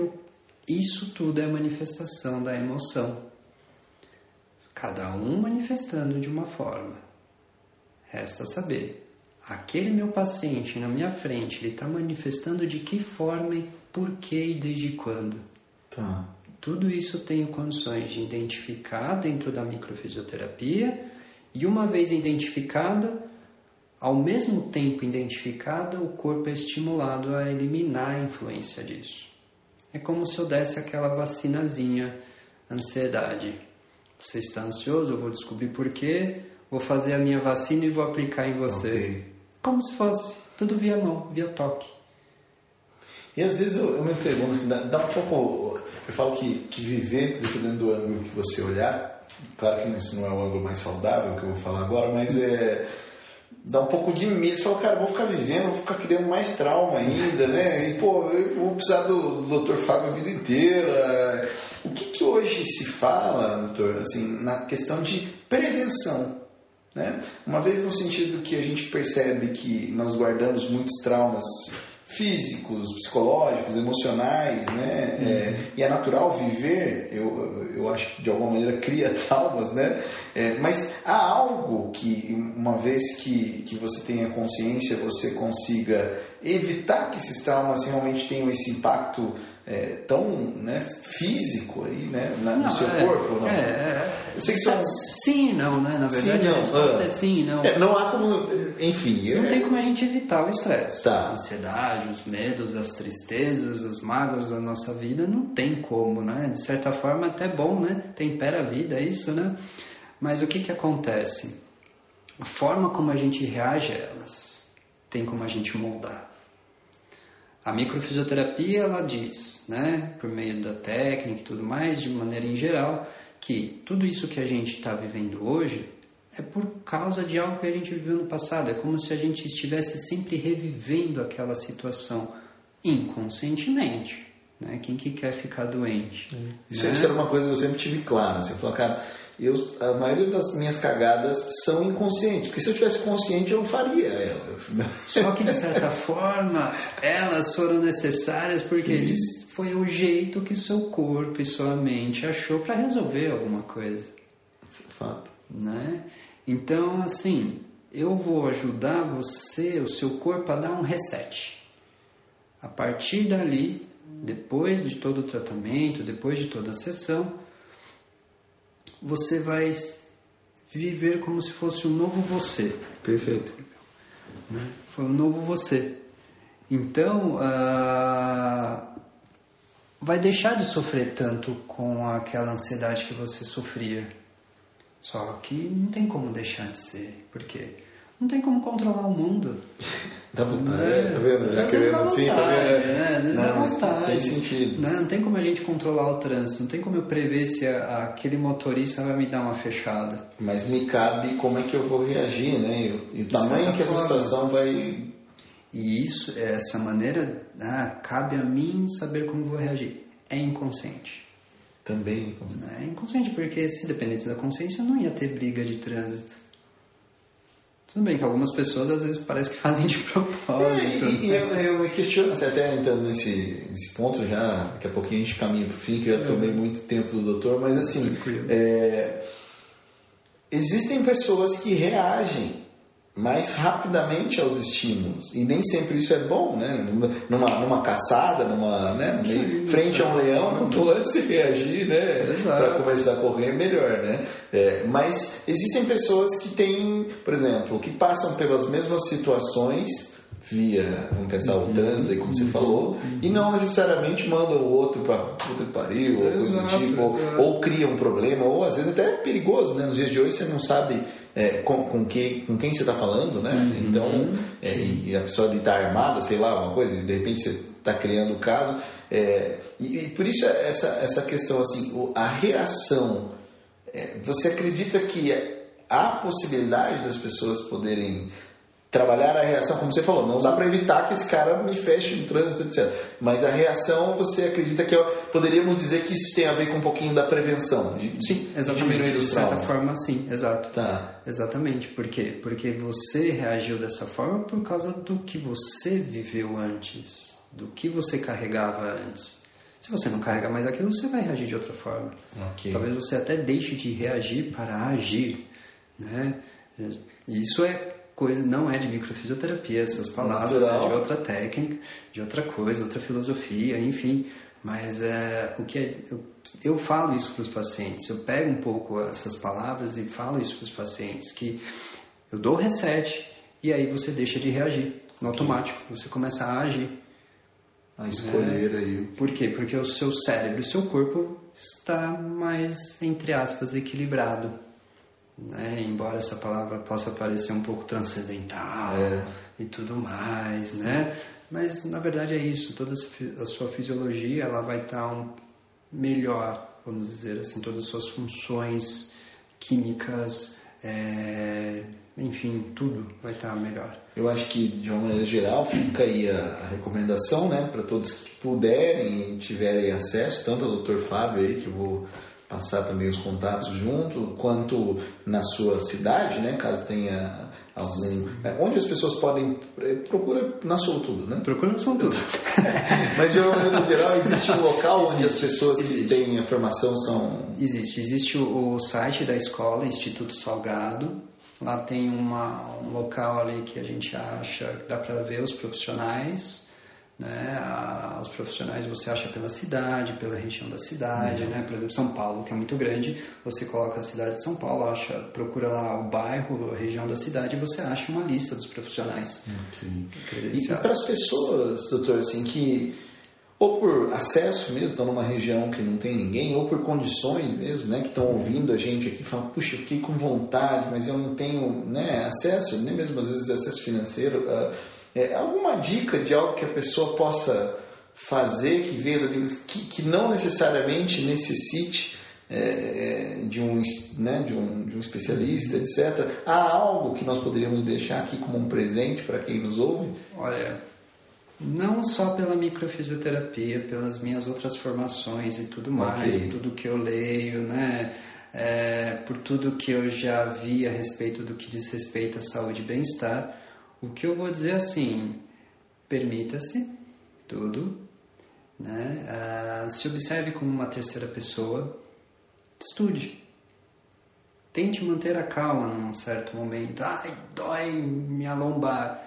isso tudo é manifestação da emoção. Cada um manifestando de uma forma. Resta saber, aquele meu paciente na minha frente, ele está manifestando de que forma e por que e desde quando. Tá. Tudo isso eu tenho condições de identificar dentro da microfisioterapia e uma vez identificada, ao mesmo tempo identificada, o corpo é estimulado a eliminar a influência disso. É como se eu desse aquela vacinazinha, ansiedade. Você está ansioso, eu vou descobrir por quê, vou fazer a minha vacina e vou aplicar em você. Okay. Como se fosse tudo via mão, via toque. E às vezes eu, eu me pergunto, dá, dá um pouco Eu falo que, que viver, dependendo do ângulo que você olhar, claro que isso não é o ângulo mais saudável que eu vou falar agora, mas é dá um pouco de medo. Você fala, cara, vou ficar vivendo, vou ficar criando mais trauma ainda, né? E, pô, eu vou precisar do, do. Fábio a vida inteira. O que, que hoje se fala, doutor, assim, na questão de prevenção? Né? Uma vez no sentido que a gente percebe que nós guardamos muitos traumas físicos, psicológicos, emocionais, né? Uhum. É, e é natural viver, eu, eu acho que de alguma maneira cria traumas, né? É, mas há algo que, uma vez que, que você tenha consciência, você consiga evitar que esses traumas realmente tenham esse impacto é, tão né, físico aí, né, na, não, no seu é, corpo, não? É, é, eu sei que são... Sim não, né? Na verdade, sim, a resposta é sim não. É, não há como, enfim... Não tem como a gente evitar o estresse. Tá. A ansiedade, os medos, as tristezas, as mágoas da nossa vida, não tem como, né? De certa forma, até bom, né? Tempera a vida, é isso, né? Mas o que que acontece? A forma como a gente reage a elas tem como a gente moldar. A microfisioterapia ela diz, né, por meio da técnica e tudo mais, de maneira em geral, que tudo isso que a gente está vivendo hoje é por causa de algo que a gente viveu no passado. É como se a gente estivesse sempre revivendo aquela situação inconscientemente. Né? Quem que quer ficar doente? Isso, né? isso era uma coisa que eu sempre tive clara. Você falou, cara, eu, a maioria das minhas cagadas são inconscientes, porque se eu tivesse consciente eu não faria elas. Né? Só que de certa forma elas foram necessárias porque Sim. foi o jeito que seu corpo e sua mente achou para resolver alguma coisa. Fato. Né? Então, assim, eu vou ajudar você, o seu corpo, a dar um reset. A partir dali, depois de todo o tratamento, depois de toda a sessão, você vai viver como se fosse um novo você. Perfeito. Né? Foi um novo você. Então, ah, vai deixar de sofrer tanto com aquela ansiedade que você sofria. Só que não tem como deixar de ser. Por quê? Não tem como controlar o mundo. Dá vontade, é, tá vendo? Já querendo assim, tá vendo? Né? Às vezes não, dá vontade. Tem sentido. Não, não tem como a gente controlar o trânsito, não tem como eu prever se a, aquele motorista vai me dar uma fechada. Mas me cabe como é que eu vou reagir, né? E o tamanho que essa situação vai. E isso, essa maneira, ah, cabe a mim saber como vou reagir. É inconsciente. Também é inconsciente. É inconsciente, porque se dependesse da consciência, não ia ter briga de trânsito. Tudo bem que algumas pessoas às vezes parece que fazem de propósito. É, e, e eu, eu, me questiono, assim, até entrando nesse, nesse ponto, já daqui a pouquinho a gente caminha para o fim, que eu já é. tomei muito tempo do doutor, mas assim, é, existem pessoas que reagem mais rapidamente aos estímulos. E nem sempre isso é bom, né? Numa, numa caçada, numa, né? Sim, frente a um leão, quanto antes se reagir, né? Para começar a correr, é melhor, né? É, mas existem pessoas que têm, por exemplo, que passam pelas mesmas situações via, vamos pensar, o uhum. trânsito, aí, como você falou, uhum. e não necessariamente manda o outro para puta que pariu, ou coisa do tipo, ou, ou, cria um problema, ou às vezes até é perigoso, né? Nos dias de hoje você não sabe é, com, com, que, com quem você está falando, né? Uhum. Então, é, e a pessoa está armada, sei lá, uma coisa, e de repente você está criando o caso. É, e, e, por isso essa, essa questão, assim, a reação. É, você acredita que há possibilidade das pessoas poderem trabalhar a reação, como você falou, não dá para evitar que esse cara me feche no trânsito, etc. Mas a reação, você acredita que poderíamos dizer que isso tem a ver com um pouquinho da prevenção, de, sim, exatamente. De, de certa forma, sim, exato. Tá. Exatamente. Por quê? Porque você reagiu dessa forma por causa do que você viveu antes, do que você carregava antes. Se você não carrega mais aquilo, você vai reagir de outra forma. Okay. Talvez você até deixe de reagir para agir, né? Isso é coisa, não é de microfisioterapia, essas palavras, é de outra técnica, de outra coisa, outra filosofia, enfim. Mas é, o que é, eu, eu falo isso para os pacientes, eu pego um pouco essas palavras e falo isso para os pacientes, que eu dou reset e aí você deixa de reagir no automático, você começa a agir. A escolher é, aí. Por quê? Porque o seu cérebro, o seu corpo está mais, entre aspas, equilibrado né? embora essa palavra possa parecer um pouco transcendental é. e tudo mais, né? Mas na verdade é isso, toda a sua fisiologia ela vai estar um melhor, vamos dizer assim, todas as suas funções químicas, é, enfim, tudo vai estar melhor. Eu acho que, de uma maneira geral, fica aí a, a recomendação né, para todos que puderem e tiverem acesso, tanto ao Dr. Fábio aí, que eu vou passar também os contatos junto, quanto na sua cidade, né, caso tenha algum. É, onde as pessoas podem. É, procura na Tudo, né? Procura na Tudo. Mas de uma maneira geral, existe um local onde as pessoas existe. que têm a formação são. Existe. Existe o, o site da escola, Instituto Salgado Lá tem uma, um local ali que a gente acha que dá para ver os profissionais, né? os profissionais você acha pela cidade, pela região da cidade, uhum. né? Por exemplo, São Paulo, que é muito grande, você coloca a cidade de São Paulo, acha, procura lá o bairro, a região da cidade e você acha uma lista dos profissionais. Okay. E, e para as pessoas, doutor, assim, que ou por acesso mesmo, estão numa região que não tem ninguém, ou por condições mesmo, né, que estão ouvindo a gente aqui, falam, puxa, eu fiquei com vontade, mas eu não tenho né, acesso, nem mesmo às vezes acesso financeiro. Uh, é, alguma dica de algo que a pessoa possa fazer que veio que, que não necessariamente necessite é, de, um, né, de, um, de um especialista, etc. Há algo que nós poderíamos deixar aqui como um presente para quem nos ouve? Olha, não só pela microfisioterapia, pelas minhas outras formações e tudo mais, okay. tudo que eu leio, né? É, por tudo que eu já vi a respeito do que diz respeito à saúde e bem-estar, o que eu vou dizer assim, permita-se tudo, né? Ah, se observe como uma terceira pessoa, estude. Tente manter a calma num certo momento. Ai, dói minha lombar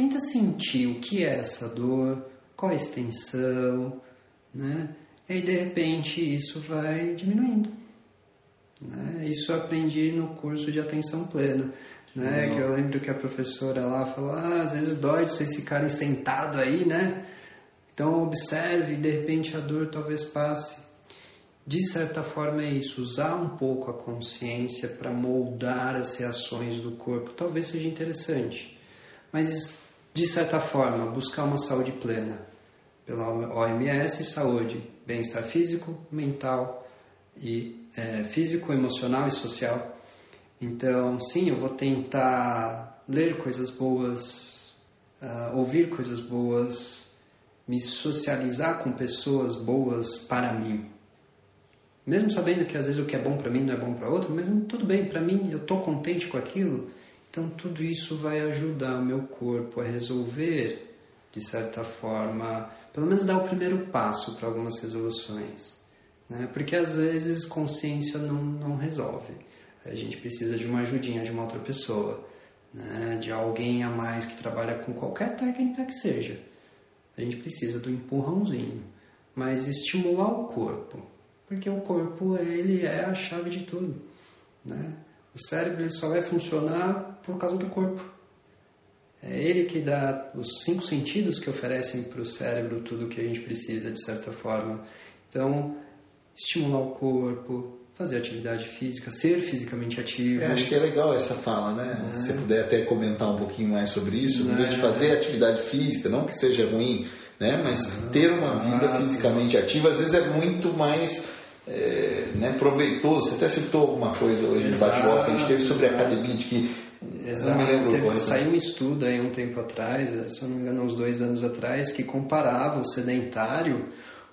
tenta sentir o que é essa dor, qual a extensão, né? E aí, de repente, isso vai diminuindo. Né? Isso eu aprendi no curso de atenção plena. Né? Que eu lembro que a professora lá falou: ah, às vezes dói de vocês ficarem sentado aí, né? Então observe de repente a dor talvez passe. De certa forma é isso, usar um pouco a consciência para moldar as reações do corpo talvez seja interessante. Mas de certa forma, buscar uma saúde plena pela OMS, saúde, bem-estar físico, mental e é, físico, emocional e social. Então, sim, eu vou tentar ler coisas boas, uh, ouvir coisas boas, me socializar com pessoas boas para mim. Mesmo sabendo que às vezes o que é bom para mim não é bom para outro, mas tudo bem, para mim eu estou contente com aquilo, então, tudo isso vai ajudar o meu corpo a resolver, de certa forma, pelo menos dar o primeiro passo para algumas resoluções. Né? Porque às vezes consciência não, não resolve. A gente precisa de uma ajudinha de uma outra pessoa, né? de alguém a mais que trabalha com qualquer técnica que seja. A gente precisa do empurrãozinho, mas estimular o corpo, porque o corpo ele é a chave de tudo, né? O cérebro ele só vai funcionar por causa do corpo. É ele que dá os cinco sentidos que oferecem para o cérebro tudo o que a gente precisa, de certa forma. Então, estimular o corpo, fazer atividade física, ser fisicamente ativo. É, acho que é legal essa fala, né? É. Se você puder até comentar um pouquinho mais sobre isso, no vez de é. fazer atividade física, não que seja ruim, né? Mas ter uma vida fisicamente ativa, às vezes é muito mais é, né, proveitoso. Você até citou alguma coisa hoje Exato. no bate-bola que a gente teve sobre a academia, de que Exato. Não me lembro Teve, saiu um estudo aí um tempo atrás, se não me engano, uns dois anos atrás, que comparava o sedentário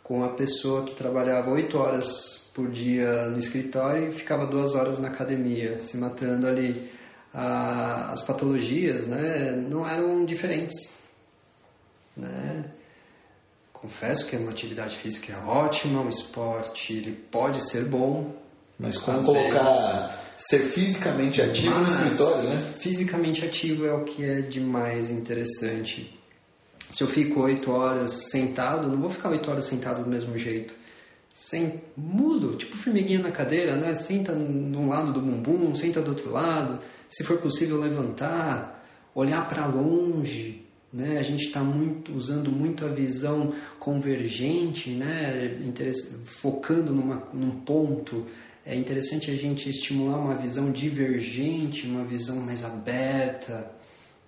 com a pessoa que trabalhava oito horas por dia no escritório e ficava duas horas na academia, se matando ali. Ah, as patologias né, não eram diferentes. Né? Confesso que uma atividade física é ótima, um esporte ele pode ser bom. Mas como colocar vezes, ser fisicamente ativo no escritório, né? Fisicamente ativo é o que é de mais interessante. Se eu fico oito horas sentado, não vou ficar oito horas sentado do mesmo jeito. Sem, mudo, tipo formiguinha na cadeira, né? Senta de um lado do bumbum, senta do outro lado. Se for possível levantar, olhar para longe, né? A gente está muito, usando muito a visão convergente, né? focando numa, num ponto. É interessante a gente estimular uma visão divergente, uma visão mais aberta.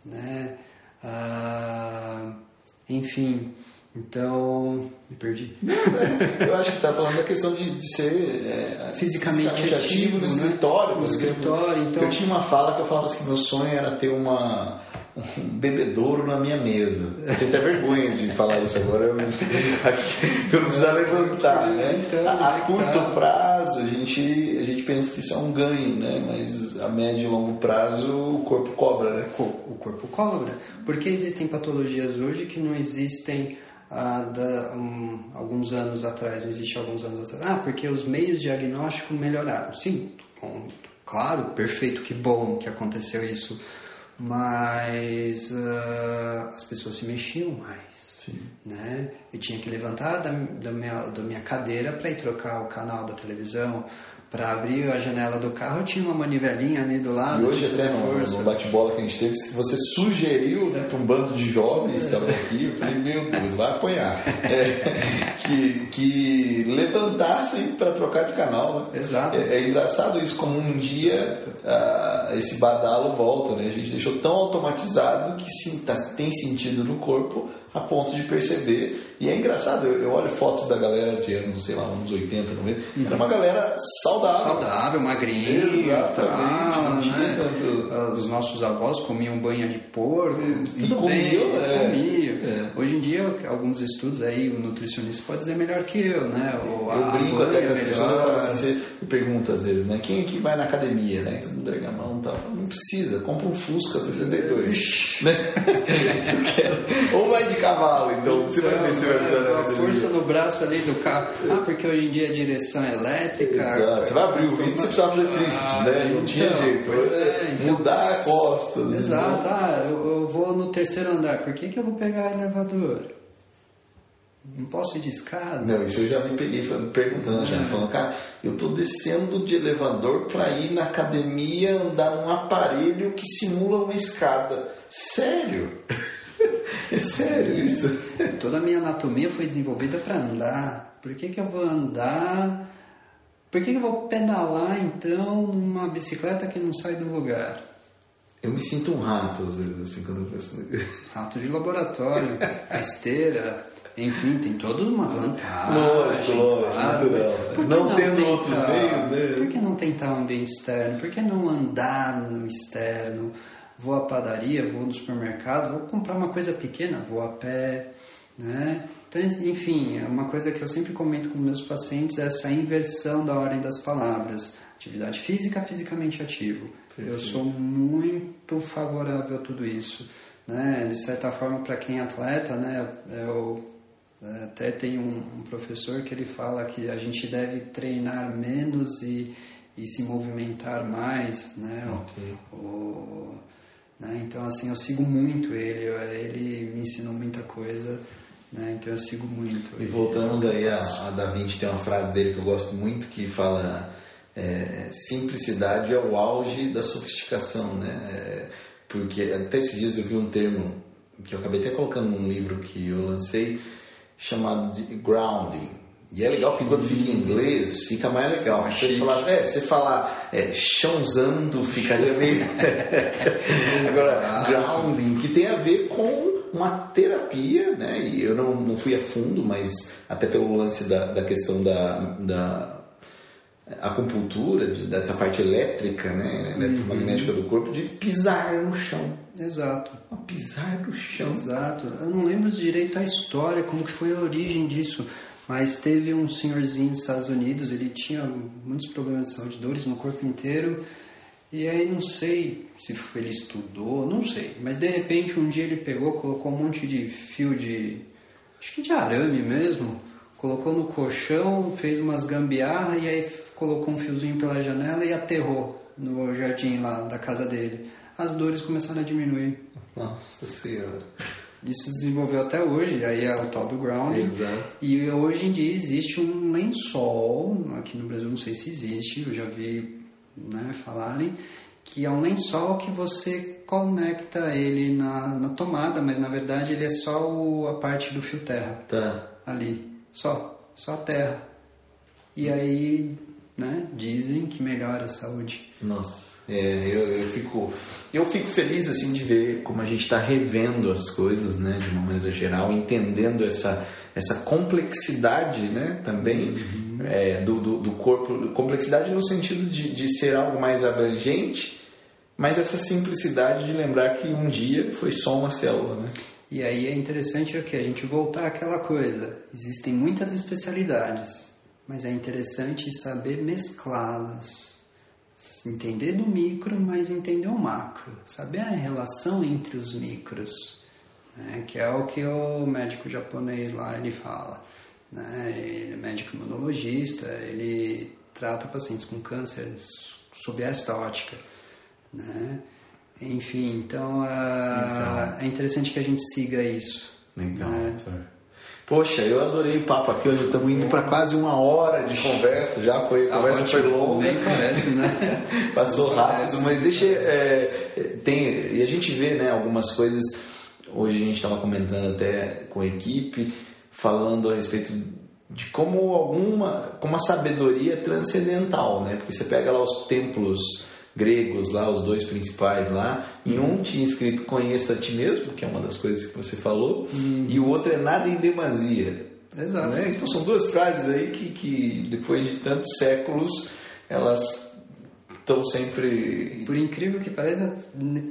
Né? Ah, enfim, Então, me perdi. eu acho que você está falando da questão de, de ser é, fisicamente, fisicamente, ativo, no né? escritório. No escritório, então... Eu tinha uma fala que eu falava assim que meu sonho era ter uma um bebedouro na minha mesa. Eu tenho até vergonha de falar isso agora, eu não sei, eu não precisar levantar. Né? Então, a, a curto prazo, a gente, a gente pensa que isso é um ganho, né? mas a médio e longo prazo o corpo cobra. Né? O corpo cobra. Porque existem patologias hoje que não existem há da, um, alguns anos atrás, não existe alguns anos atrás. Ah, porque os meios diagnósticos melhoraram. Sim, claro, perfeito, que bom que aconteceu isso mas uh, as pessoas se mexiam mais. Sim. Né? Eu tinha que levantar da, da, minha, da minha cadeira para ir trocar o canal da televisão, para abrir a janela do carro tinha uma manivelinha ali do lado. E hoje até no, no bate-bola que a gente teve, você sugeriu né, para um bando de jovens que estavam aqui, eu falei, meu Deus, vai apanhar. É, que, que levantassem para trocar de canal. Né? Exato. É, é, engraçado isso, como um dia ah, esse badalo volta, né? A gente deixou tão automatizado que sim, tá, tem sentido no corpo a ponto de perceber. E é engraçado, eu, eu olho fotos da galera de anos, sei lá, anos 80, 90, uhum. era uma galera saudável. Saudável, magrinha. Exatamente. Tá, né? Tanto... Os nossos avós comiam banha de porco. E, e comiam, é. comiam. É. Hoje em dia, alguns estudos aí, o nutricionista pode dizer melhor que eu, né? Ou eu brinco até com as pessoas, assim, você pergunta às vezes, né? Quem aqui vai na academia, né? Todo mundo erga a mão e tal. Não precisa, compra um Fusca 62. né? Ou vai de cavalo, então você vai ver precisar A força no braço ali do carro. Ah, porque hoje em dia a direção é elétrica. Exato. Você vai abrir o vidro, você precisava fazer tríceps, né? Não tinha então, jeito. É, então, Mudar a costa. Né? Exato. Ah, eu, eu, vou no terceiro andar. Por que, que eu vou pegar elevador? Não posso ir de escada? Não, isso eu já me peguei perguntando, já, é. falando, cara, eu tô descendo de elevador para ir na academia andar num aparelho que simula uma escada. Sério? É sério isso? Toda a minha anatomia foi desenvolvida para andar. Por que, que eu vou andar? Por que, que eu vou pedalar então numa bicicleta que não sai do lugar? Eu me sinto um rato às vezes, assim, quando eu penso Rato de laboratório, a esteira, enfim, tem toda uma vantagem. Lógico, lógico, claro, não, não tendo tentar, outros meios, né? Por que não tentar um ambiente externo? Por que não andar no externo? Vou à padaria, vou no supermercado, vou comprar uma coisa pequena, vou a pé, né? Então, enfim, é uma coisa que eu sempre comento com meus pacientes é essa inversão da ordem das palavras. Atividade física, fisicamente ativo. Perfeito. Eu sou muito favorável a tudo isso. Né? De certa forma, para quem é atleta, né? eu é, até tem um, um, professor que ele fala que a gente deve treinar menos e, e se movimentar mais. Né? Okay. O, né? Então, assim, eu sigo muito ele, ele me ensinou muita coisa, né? então eu sigo muito. E voltamos aí a, a Da Vinci, tem uma frase dele que eu gosto muito que fala: é, simplicidade é o auge da sofisticação, né? É, porque até esses dias eu vi um termo que eu acabei até colocando num livro que eu lancei chamado de grounding e é legal porque quando fica em inglês fica mais legal. Você falar, é, você falar é, chãozando ficaria meio. Agora, grounding, que tem a ver com uma terapia, né? E eu não, não fui a fundo, mas até pelo lance da, da questão da, da acupuntura, de, dessa parte elétrica, né? Eletromagnética uhum. do corpo, de pisar no chão. Exato. pisar no chão. Exato. Eu não lembro direito a história, como que foi a origem disso. Mas teve um senhorzinho dos Estados Unidos, ele tinha muitos problemas de saúde, dores no corpo inteiro. E aí não sei se ele estudou, não sei. Mas de repente um dia ele pegou, colocou um monte de fio de. acho que de arame mesmo. Colocou no colchão, fez umas gambiarra e aí colocou um fiozinho pela janela e aterrou no jardim lá da casa dele. As dores começaram a diminuir. Nossa Senhora. Isso desenvolveu até hoje, aí é o tal do grounding. Exato. E hoje em dia existe um lençol, aqui no Brasil não sei se existe, eu já vi né, falarem, que é um lençol que você conecta ele na, na tomada, mas na verdade ele é só o, a parte do fio terra. Tá. Ali. Só. Só a terra. E aí né, dizem que melhora a saúde. Nossa, é, eu, eu, fico, eu fico feliz assim de ver como a gente está revendo as coisas, né, de uma maneira geral, entendendo essa, essa complexidade, né, também uhum. é, do, do, do, corpo, complexidade no sentido de, de ser algo mais abrangente, mas essa simplicidade de lembrar que um dia foi só uma célula, né? E aí é interessante o que a gente voltar àquela coisa. Existem muitas especialidades, mas é interessante saber mesclá-las. Entender do micro, mas entender o macro. Saber a relação entre os micros, né? que é o que o médico japonês lá ele fala. Né? Ele é médico imunologista, ele trata pacientes com câncer sob esta ótica. Né? Enfim, então, uh, então, é interessante que a gente siga isso. Legal, né? Poxa, eu adorei o papo aqui. Hoje estamos indo para quase uma hora de conversa. Já foi, a conversa foi longa. Nem parece, né? Passou rápido, mas deixa. É, tem, e a gente vê né, algumas coisas. Hoje a gente estava comentando até com a equipe, falando a respeito de como alguma. como a sabedoria transcendental, né? Porque você pega lá os templos gregos lá, os dois principais lá. Em um tinha escrito conheça a ti mesmo, que é uma das coisas que você falou, uhum. e o outro é nada em demasia. Exato. Né? Então são duas frases aí que, que depois de tantos séculos elas estão sempre. Por incrível que pareça,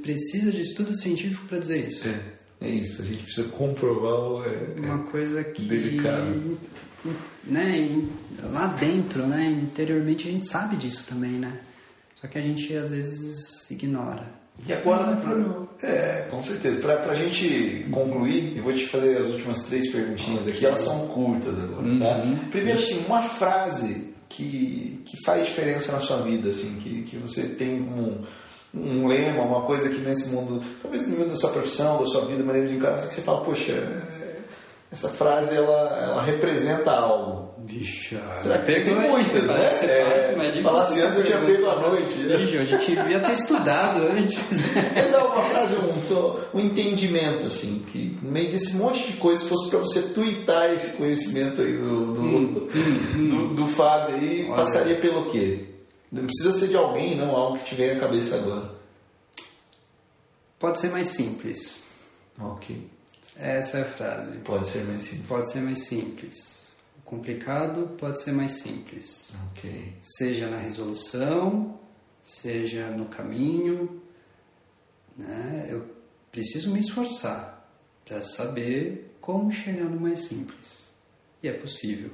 precisa de estudo científico para dizer isso. É, é isso, a gente precisa comprovar é, uma coisa que delicado. Né, lá dentro, né, interiormente a gente sabe disso também, né? Só que a gente às vezes ignora. E agora, pra, é, com certeza. Para a gente concluir, eu vou te fazer as últimas três perguntinhas aqui, elas são curtas agora, tá? Uhum. Primeiro, assim, uma frase que, que faz diferença na sua vida, assim, que, que você tem um, um lema, uma coisa que nesse mundo, talvez no mundo da sua profissão, da sua vida, maneira de encarar, assim, que você fala, poxa, essa frase ela, ela representa algo. Vixe, Será que tem muitas, né? É, fácil, Falar assim antes eu tinha pego à noite. Vixe, a gente devia ter estudado antes. Mas é uma frase, um, um entendimento, assim, que no meio desse monte de coisas, fosse para você twittar esse conhecimento aí do, do, hum, hum, do, do Fábio aí, Olha. passaria pelo quê? Não precisa ser de alguém, não, algo que te vem à cabeça agora. Pode ser mais simples. Ok. Essa é a frase. Pode ser mais simples. Pode ser mais simples. O complicado pode ser mais simples. Ok. Seja na resolução, seja no caminho. Né? Eu preciso me esforçar para saber como chegar no mais simples. E é possível.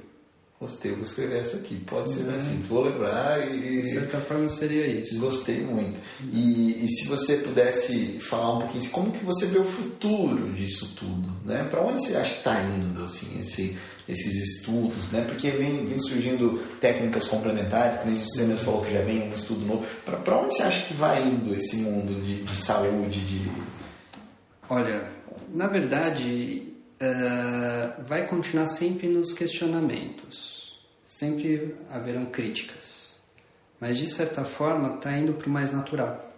Gostei, eu vou escrever essa aqui. Pode ser é. assim, vou lembrar e. De certa forma seria isso. Gostei muito. E, e se você pudesse falar um pouquinho, como que você vê o futuro disso tudo? Né? Para onde você acha que está indo assim, esse, esses estudos? Né? Porque vem, vem surgindo técnicas complementares, que nem você mesmo falou que já vem um estudo novo. Para onde você acha que vai indo esse mundo de, de saúde? De... Olha, na verdade, uh, vai continuar sempre nos questionamentos, sempre haverão críticas, mas de certa forma está indo para o mais natural.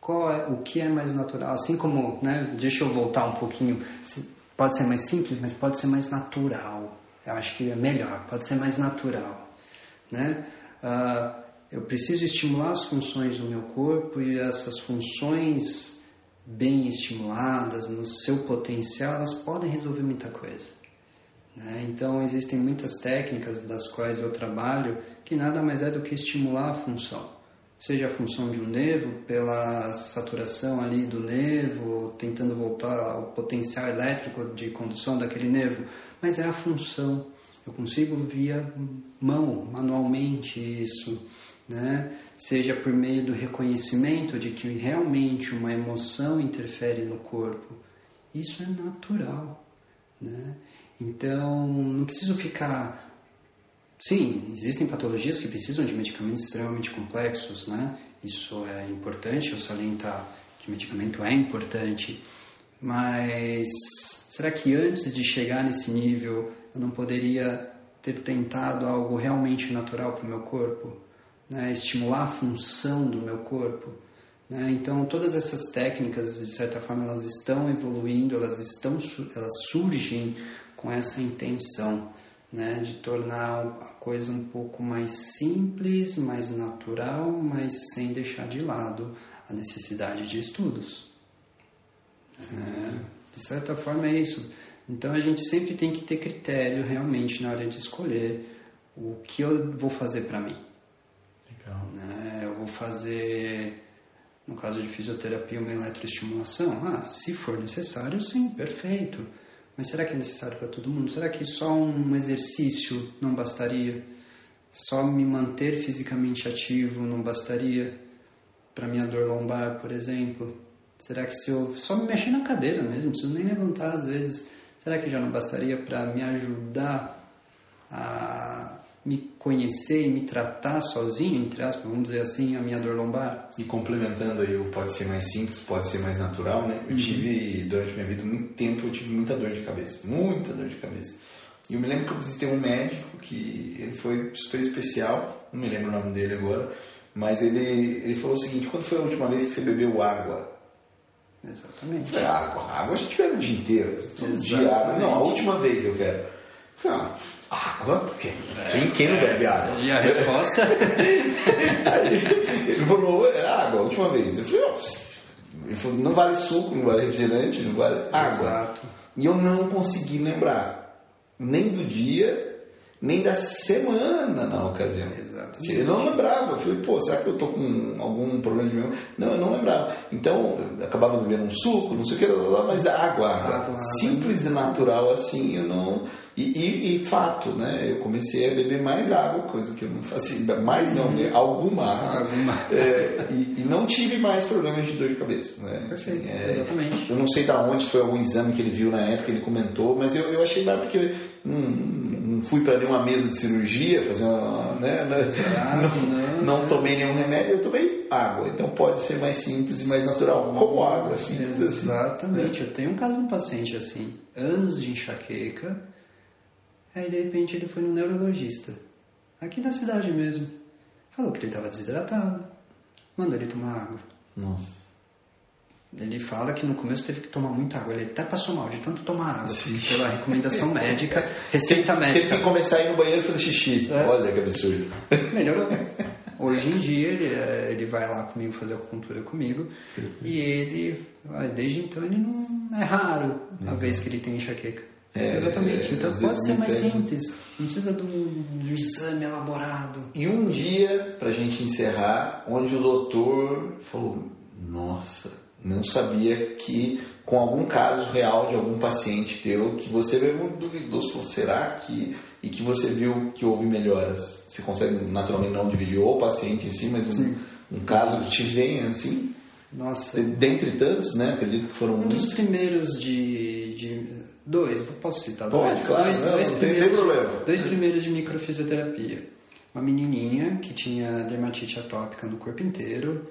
Qual é, o que é mais natural? Assim como, né, deixa eu voltar um pouquinho, pode ser mais simples, mas pode ser mais natural. Eu acho que é melhor, pode ser mais natural, né? Uh, eu preciso estimular as funções do meu corpo e essas funções bem estimuladas no seu potencial, elas podem resolver muita coisa. Né? Então, existem muitas técnicas das quais eu trabalho que nada mais é do que estimular a função. Seja a função de um nervo, pela saturação ali do nervo, tentando voltar ao potencial elétrico de condução daquele nervo, mas é a função. Eu consigo via mão, manualmente, isso né? seja por meio do reconhecimento de que realmente uma emoção interfere no corpo. Isso é natural. Né? Então, não preciso ficar. Sim, existem patologias que precisam de medicamentos extremamente complexos, né? Isso é importante, eu salientar que medicamento é importante, mas será que antes de chegar nesse nível eu não poderia ter tentado algo realmente natural para o meu corpo? né, estimular a função do meu corpo. Né? Então, todas essas técnicas, de certa forma, elas estão evoluindo, elas, estão, elas surgem com essa intenção. né, de tornar a coisa um pouco mais simples, mais natural, mas sem deixar de lado a necessidade de estudos. É, de certa forma é isso. Então a gente sempre tem que ter critério realmente na hora de escolher o que eu vou fazer para mim. Legal. Né? Eu vou fazer, no caso de fisioterapia, uma eletroestimulação. Ah, se for necessário, sim, perfeito. Mas será que é necessário para todo mundo? Será que só um exercício não bastaria? Só me manter fisicamente ativo não bastaria? Para minha dor lombar, por exemplo? Será que se eu só me mexer na cadeira mesmo, não preciso nem levantar às vezes, será que já não bastaria para me ajudar a me conhecer e me tratar sozinho, entre aspas, vamos dizer assim, a minha dor lombar? E complementando aí, pode ser mais simples, pode ser mais natural, né? Eu uhum. tive, durante minha vida, muito tempo, eu tive muita dor de cabeça, muita dor de cabeça. E eu me lembro que eu visitei um médico que ele foi super especial, não me lembro o nome dele agora, mas ele, ele falou o seguinte: quando foi a última vez que você bebeu água? Exatamente. Falei, água, água a gente bebe o dia inteiro, todo Exatamente. dia água. Não, a última vez eu quero. Falei, ah, água? Porque quem, quem não bebe água? E a resposta? Aí, ele falou, é água, a última vez. Eu falei, ele falou, não vale suco, não vale refrigerante, não vale água. Exato. E eu não consegui lembrar nem do dia nem da semana na ocasião. Exato. Eu não lembrava. Eu falei, pô, será que eu tô com algum problema de memória? Não, eu não lembrava. Então, eu acabava bebendo um suco, não sei o que, mas água, água. água Simples e natural assim, eu não. E, e, e, fato, né? Eu comecei a beber mais água, coisa que eu não fazia. Mais não, né? alguma água. Alguma. É, e, e, não tive mais problemas de dor de cabeça. Né? Assim, é, Exatamente. Eu não sei da onde foi algum exame que ele viu na época, ele comentou, mas eu, eu achei mais porque hum, não fui para nenhuma mesa de cirurgia, fazer uma, né, né não, não, não, tomei nenhum remédio, eu tomei água. Então pode ser mais simples e mais natural, como água, assim. Exatamente. Assim. Eu tenho um caso de um paciente assim, anos de enxaqueca, aí de repente ele foi no neurologista, aqui da cidade mesmo. Falou que ele estava desidratado, mandou ele tomar água. Nossa. Ele fala que no começo teve que tomar muita água. Ele até passou mal de tanto tomar água. Sim. Pela recomendação médica, receita médica. Teve que começar a ir no banheiro e fazer xixi. É. Olha que absurdo. Melhorou. Hoje em dia ele, é, ele vai lá comigo fazer acupuntura comigo e ele, desde então, ele não é raro a uhum. vez que ele tem enxaqueca. É, Exatamente. Então pode ser mais simples. Não precisa do, do exame elaborado. E um dia, pra gente encerrar, onde o doutor falou: Nossa, não sabia que com algum caso real de algum paciente teu que você veio muito duvidoso, falou, será que e que você viu que houve melhoras? Você consegue naturalmente não dividir o paciente em si, mas um, um caso que te venha assim? Nossa. Dentre tantos, né? Acredito que foram um dos primeiros de, de dois, posso citar Pode, dois? Claro, dois, não, dois não primeiros. Dois primeiros de microfisioterapia. Uma menininha que tinha dermatite atópica no corpo inteiro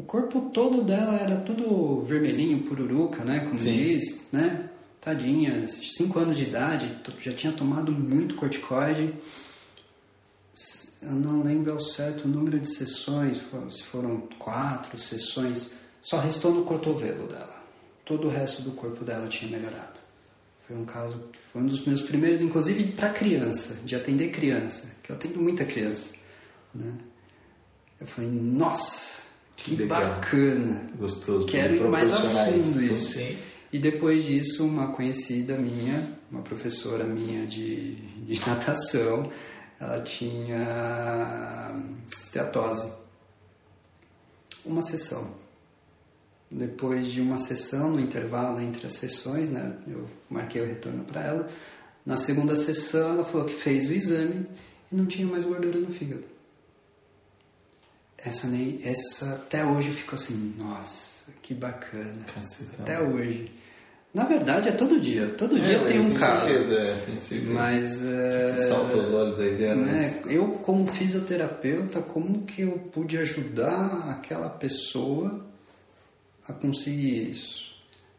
o corpo todo dela era tudo vermelhinho, pururuca, né? Como Sim. diz, né? Tadinha, 5 anos de idade, já tinha tomado muito corticoide. Eu não lembro ao certo o número de sessões, se foram quatro sessões. Só restou no cotovelo dela. Todo o resto do corpo dela tinha melhorado. Foi um caso, foi um dos meus primeiros, inclusive para criança, de atender criança, que eu atendo muita criança. Né? Eu falei, nossa, que Legal. bacana. Gostoso. Quero ir mais a fundo isso. Sim. E depois disso, uma conhecida minha, uma professora minha de, de natação, ela tinha esteatose. Uma sessão. Depois de uma sessão, no intervalo entre as sessões, né, eu marquei o retorno para ela. Na segunda sessão, ela falou que fez o exame e não tinha mais gordura no fígado essa nem essa até hoje ficou assim nossa que bacana Cacetão. até hoje na verdade é todo dia todo é, dia tem um caso certeza, é, tem certeza. mas é, salta os olhos aí né? eu como fisioterapeuta como que eu pude ajudar aquela pessoa a conseguir isso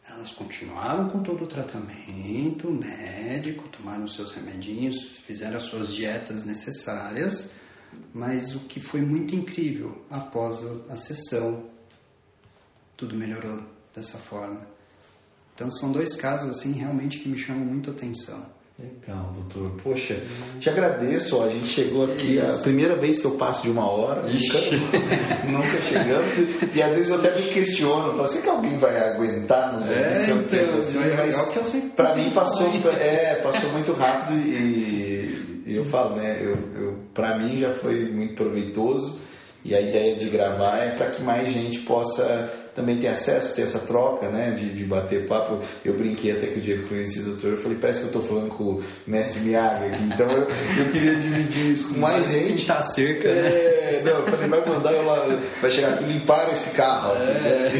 elas continuaram com todo o tratamento médico tomaram seus remedinhos fizeram as suas dietas necessárias mas o que foi muito incrível, após a sessão, tudo melhorou dessa forma. Então são dois casos assim realmente que me chamam muito atenção. Legal, doutor. Poxa, te agradeço. Ó, a gente chegou aqui Isso. a primeira vez que eu passo de uma hora. Nunca, nunca chegamos. E às vezes eu até me questiono. Falo, será que alguém vai aguentar? Não é, então, assim, é, mas que eu sempre Pra mim passou, é, passou muito rápido e, e eu falo, né? Eu, eu, pra mim já foi muito proveitoso. E a ideia de gravar é para que mais gente possa também ter acesso, ter essa troca, né, de, de bater papo. Eu brinquei até que o dia que eu conheci o doutor, eu falei, parece que eu estou falando com o mestre Miyagi aqui. Então eu, eu queria dividir isso com mais gente. Tá cerca, né? é? Não, eu falei, vai mandar ela, vai chegar aqui limpar esse carro. É.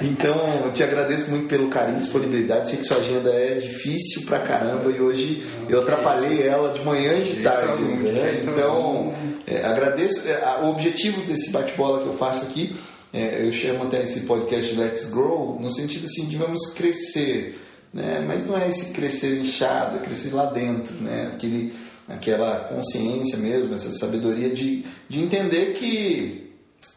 Então, eu te agradeço muito pelo carinho disponibilidade. Sei que sua agenda é difícil pra caramba e hoje eu atrapalhei ela de manhã e de tarde. Né? Então, é, agradeço. É, o objetivo desse bate-bola que eu faço aqui é, eu chamo até esse podcast de Let's Grow, no sentido assim de vamos crescer, né? mas não é esse crescer inchado, é crescer lá dentro, né? Aquele, aquela consciência mesmo, essa sabedoria de, de entender que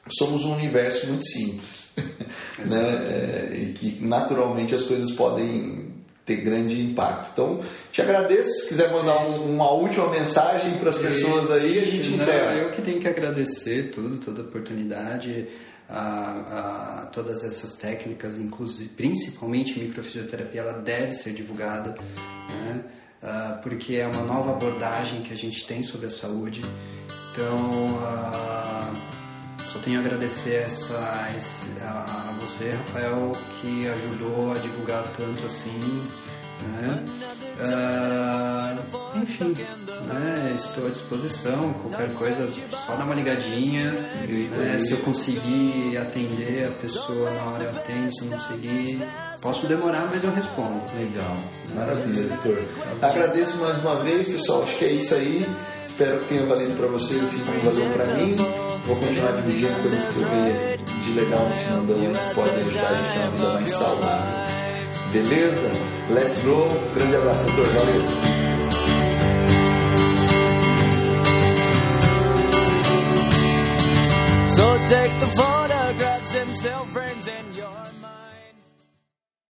somos um universo muito simples né? É, e que naturalmente as coisas podem ter grande impacto. Então, te agradeço. Se quiser mandar um, uma última mensagem para as pessoas aí, a gente encerra. Eu que tenho que agradecer tudo, toda a oportunidade a, a, todas essas técnicas, inclusive, principalmente microfisioterapia, ela deve ser divulgada, né? Uh, porque é uma nova abordagem que a gente tem sobre a saúde. Então, uh, só tenho a agradecer essa, esse, a, a, você, Rafael, que ajudou a divulgar tanto assim. Né? Uh, enfim, né? estou à disposição. Qualquer coisa, só dá uma ligadinha. Né? Se eu conseguir atender a pessoa na hora eu atendo, se não conseguir, posso demorar, mas eu respondo. Legal, maravilha, doutor. Agradeço mais uma vez, pessoal. Acho que é isso aí. Espero que tenha valido para vocês assim como valeu para mim. Vou continuar dividindo coisas que eu vejo de legal nesse mundão que podem ajudar a gente a ter uma vida mais saudável. Beleza? Let's go. Grande abraço, doutor. Valeu. So take the photographs and still frame.